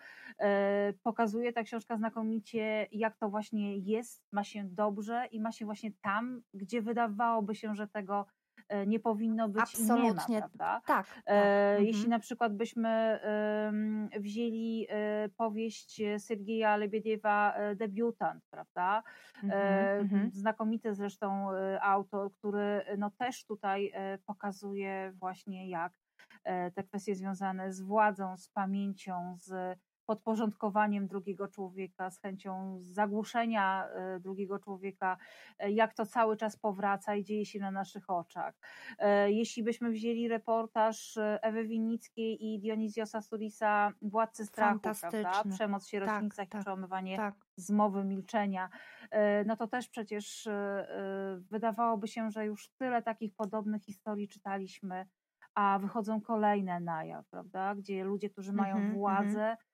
Pokazuje ta książka znakomicie, jak to właśnie jest, ma się dobrze i ma się właśnie tam, gdzie wydawałoby się, że tego nie powinno być Absolutnie. nie ma, prawda? Tak. E, tak. Jeśli mhm. na przykład byśmy wzięli e, powieść Sergieja Lebiediewa Debiutant, prawda? Mhm, mhm. Znakomity zresztą autor, który no też tutaj pokazuje właśnie jak te kwestie związane z władzą, z pamięcią, z podporządkowaniem drugiego człowieka, z chęcią zagłuszenia e, drugiego człowieka, e, jak to cały czas powraca i dzieje się na naszych oczach. E, jeśli byśmy wzięli reportaż Ewy Winickiej i Dioniziosa Surisa, Władcy Strachu, prawda? przemoc w sierocińcach tak, tak, i przełamywanie tak. zmowy milczenia, no to też przecież wydawałoby się, że już tyle takich podobnych historii czytaliśmy, a wychodzą kolejne na jaw, prawda? Gdzie ludzie, którzy mają mm -hmm, władzę, mm -hmm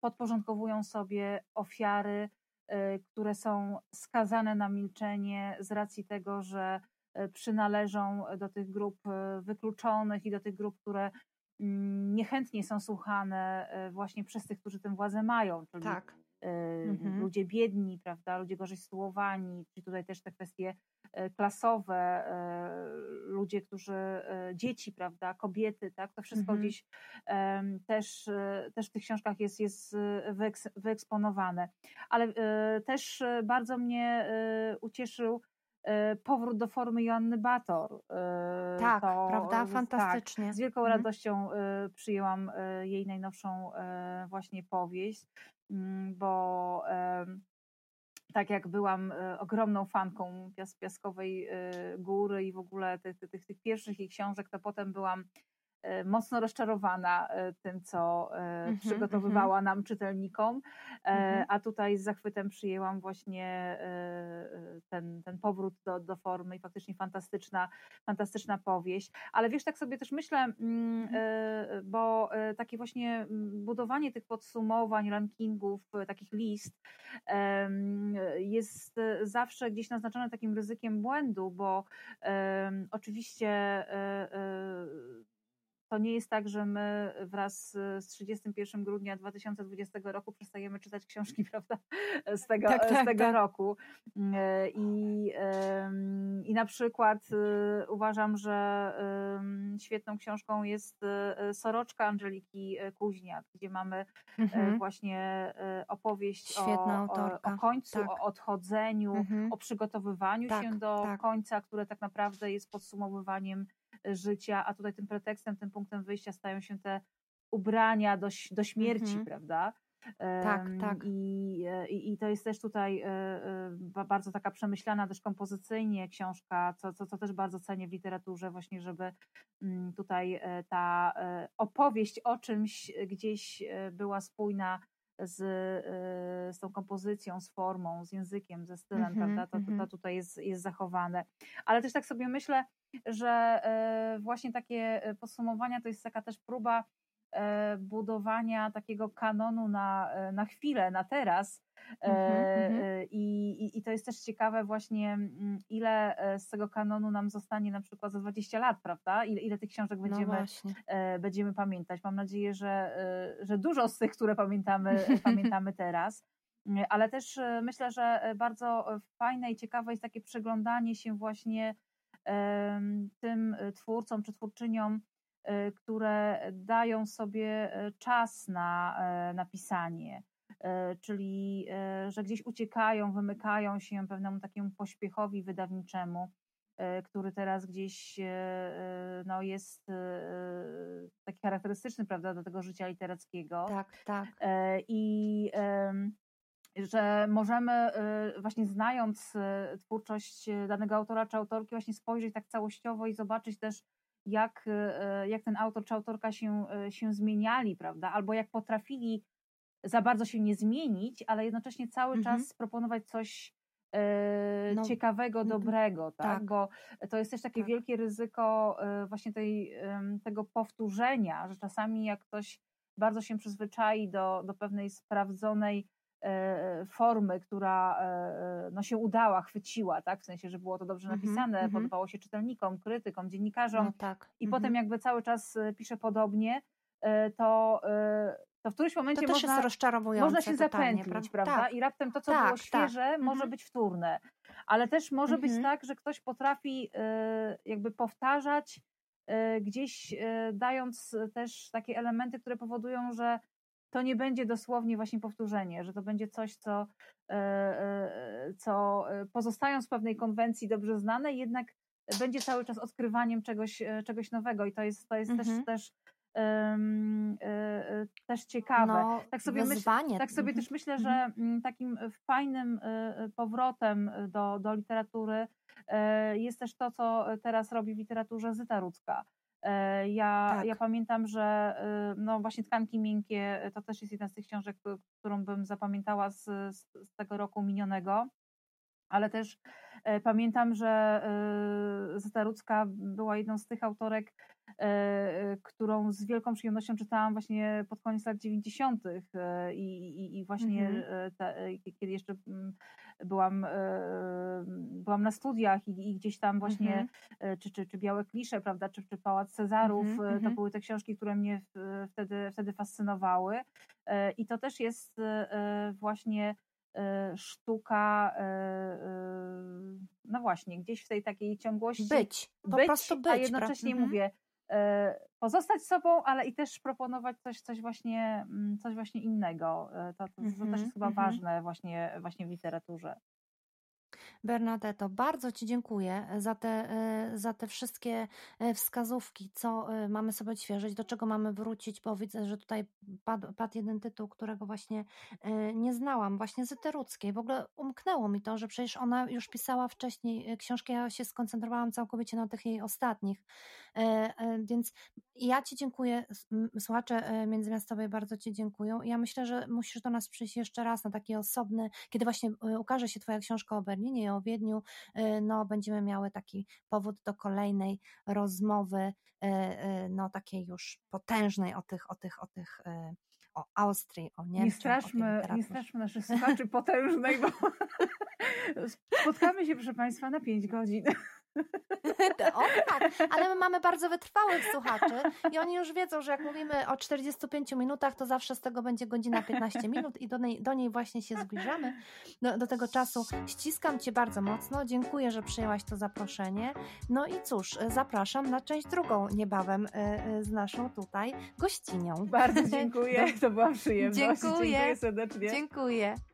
podporządkowują sobie ofiary, e, które są skazane na milczenie z racji tego, że e, przynależą do tych grup wykluczonych i do tych grup, które mm, niechętnie są słuchane właśnie przez tych, którzy tę władzę mają, czyli tak. mhm. ludzie biedni, prawda, ludzie gorzej sytuowani, czyli tutaj też te kwestie E, klasowe, e, ludzie, którzy, e, dzieci, prawda, kobiety, tak, to wszystko mhm. gdzieś też, też w tych książkach jest, jest wyeksponowane. Ale też bardzo mnie ucieszył powrót do formy Joanny Bator. Tak, to, prawda? Tak, Fantastycznie. Tak, z wielką mhm. radością przyjęłam jej najnowszą właśnie powieść, mm, bo tak jak byłam e, ogromną fanką pias, Piaskowej e, Góry i w ogóle tych, tych, tych pierwszych jej książek, to potem byłam mocno rozczarowana e, tym, co mm -hmm, przygotowywała mm -hmm. nam czytelnikom, mm -hmm. a tutaj z zachwytem przyjęłam właśnie ten, ten powrót do, do formy i faktycznie fantastyczna, fantastyczna powieść. Ale wiesz, tak sobie też myślę, mm, mhm. bo takie właśnie mm, budowanie tych podsumowań, rankingów, takich list jest zawsze gdzieś naznaczone takim ryzykiem błędu, bo oczywiście to nie jest tak, że my wraz z 31 grudnia 2020 roku przestajemy czytać książki, (laughs) prawda, z tego, tak, tak, z tego tak. roku. I, I na przykład y, uważam, że świetną książką jest y, Soroczka Angeliki Kuźniak, gdzie mamy e, mhm. właśnie e, opowieść o, o, o, końcu, tak. o odchodzeniu, mhm. o przygotowywaniu tak, się do tak. końca, które tak naprawdę jest podsumowywaniem życia, a tutaj tym pretekstem, tym punktem wyjścia stają się te ubrania do, do śmierci, mhm. prawda? Tak, tak. I, e, i, I to jest też tutaj e, e, bardzo taka przemyślana też kompozycyjnie książka, co, co, co też bardzo cenię w literaturze, właśnie, żeby mm, tutaj ta opowieść o czymś gdzieś była spójna z, z tą kompozycją, z formą, z językiem, ze stylem, mm -hmm, prawda? To, to, to, mhm. tutaj jest, jest zachowane. Ale też tak sobie myślę, że e, właśnie takie e, podsumowania to jest taka też próba budowania takiego kanonu na, na chwilę, na teraz. Mm-hmm, I, I to jest też ciekawe właśnie, mm, ile z tego kanonu nam zostanie na przykład za 20 lat, prawda? Ile, ile tych książek no będziemy, no będziemy pamiętać. Mam nadzieję, że, że dużo z tych, które pamiętamy, (laughs) pamiętamy teraz. Ale też myślę, że bardzo fajne i ciekawe jest takie przeglądanie się właśnie tym e, twórcom czy twórczyniom, e, które dają sobie e, czas na napisanie, czyli że gdzieś uciekają, wymykają się pewnemu takiemu pośpiechowi wydawniczemu, który teraz gdzieś no, jest taki charakterystyczny prawda, do tego życia literackiego. Tak, tak. I że możemy właśnie znając twórczość danego autora czy autorki właśnie spojrzeć tak całościowo i zobaczyć też jak, y, jak ten autor czy autorka się, się zmieniali, prawda, albo jak potrafili za bardzo się nie zmienić, ale jednocześnie cały mhm. czas proponować coś no, ciekawego, dobrego, tak? tak? Bo to jest też takie tak. wielkie ryzyko właśnie tej, tego powtórzenia, że czasami jak ktoś bardzo się przyzwyczai do, do pewnej sprawdzonej e, formy, która no, się udała, chwyciła, tak? w sensie, że było to dobrze Mhm, napisane, mhm. podobało się czytelnikom, krytykom, dziennikarzom No tak. i Mhm. potem jakby cały czas pisze podobnie, to, to w którymś momencie można, można się zapętlić, prawda? Tak. I raptem to, co Tak, było tak. świeże, może Mhm. być wtórne. Ale też może być Mhm. tak, że ktoś potrafi e, jakby powtarzać, e, gdzieś e, dając też takie elementy, które powodują, że to nie będzie dosłownie właśnie powtórzenie, że to będzie coś, co, e, e, co e, pozostając w pewnej konwencji dobrze znane, jednak będzie cały czas odkrywaniem czegoś, czegoś nowego i to jest, to jest Mhm. też, też, e, e, też ciekawe. No, tak sobie myśl, tak sobie Mhm. też myślę, Mhm. że mm, takim fajnym y, y, powrotem y, do, do literatury y, jest też to, co teraz robi w literaturze Zyta Rudzka. Y, Ja, Tak. ja pamiętam, że y, no właśnie Tkanki Miękkie y, to też jest jedna z tych książek, y, którą bym zapamiętała z, z, z tego roku minionego, ale też e, pamiętam, że e, Zeta Rudzka była jedną z tych autorek, e, e, którą z wielką przyjemnością czytałam właśnie pod koniec lat 90. e, i, i, i właśnie Mhm. e, e, kiedy jeszcze mm, byłam, e, byłam na studiach i, i gdzieś tam właśnie, Mhm. e, czy, czy, czy Białe Klisze, prawda, czy, czy Pałac Cezarów, Mhm, e, to mhm. były te książki, które mnie wtedy, wtedy fascynowały. E, I to też jest e, e, właśnie e, sztuka, e, e, no właśnie, gdzieś w tej takiej ciągłości Być. Po być, prostu być. a jednocześnie Mhm. mówię, e, pozostać sobą, ale i też proponować coś, coś, właśnie, mm, coś właśnie innego. E, To, to, to Mhm, też jest chyba mhm. ważne właśnie, właśnie w literaturze. Bernadetto, bardzo Ci dziękuję za te, e, za te wszystkie e, wskazówki, co e, mamy sobie odświeżyć, do czego mamy wrócić, bo widzę, że tutaj padł, padł jeden tytuł, którego właśnie e, nie znałam, właśnie Zyteruckiej. W ogóle umknęło mi to, że przecież ona już pisała wcześniej e, książki, ja się skoncentrowałam całkowicie na tych jej ostatnich. E, e, Więc ja Ci dziękuję, słuchacze e, Międzymiastowej bardzo Ci dziękują. Ja myślę, że musisz do nas przyjść jeszcze raz na taki osobny, kiedy właśnie ukaże się Twoja książka o Berlinie i o Wiedniu, no będziemy miały taki powód do kolejnej rozmowy, no takiej już potężnej o tych, o tych, o tych, o Austrii, o Niemczech. Nie straszmy, nie straszmy naszych słuchaczy potężnej, bo (laughs) spotkamy się, proszę Państwa, na 5 godzin. (laughs) O tak, ale my mamy bardzo wytrwałych słuchaczy i oni już wiedzą, że jak mówimy o 45 minutach, to zawsze z tego będzie godzina 15 minut i do niej, do niej właśnie się zbliżamy. Do, do tego czasu ściskam Cię bardzo mocno, dziękuję, że przyjęłaś to zaproszenie. No i cóż, zapraszam na część drugą niebawem y, y, z naszą tutaj gościnią. Bardzo (laughs) dziękuję, to była przyjemność. Dziękuję. Dziękuję serdecznie. Dziękuję.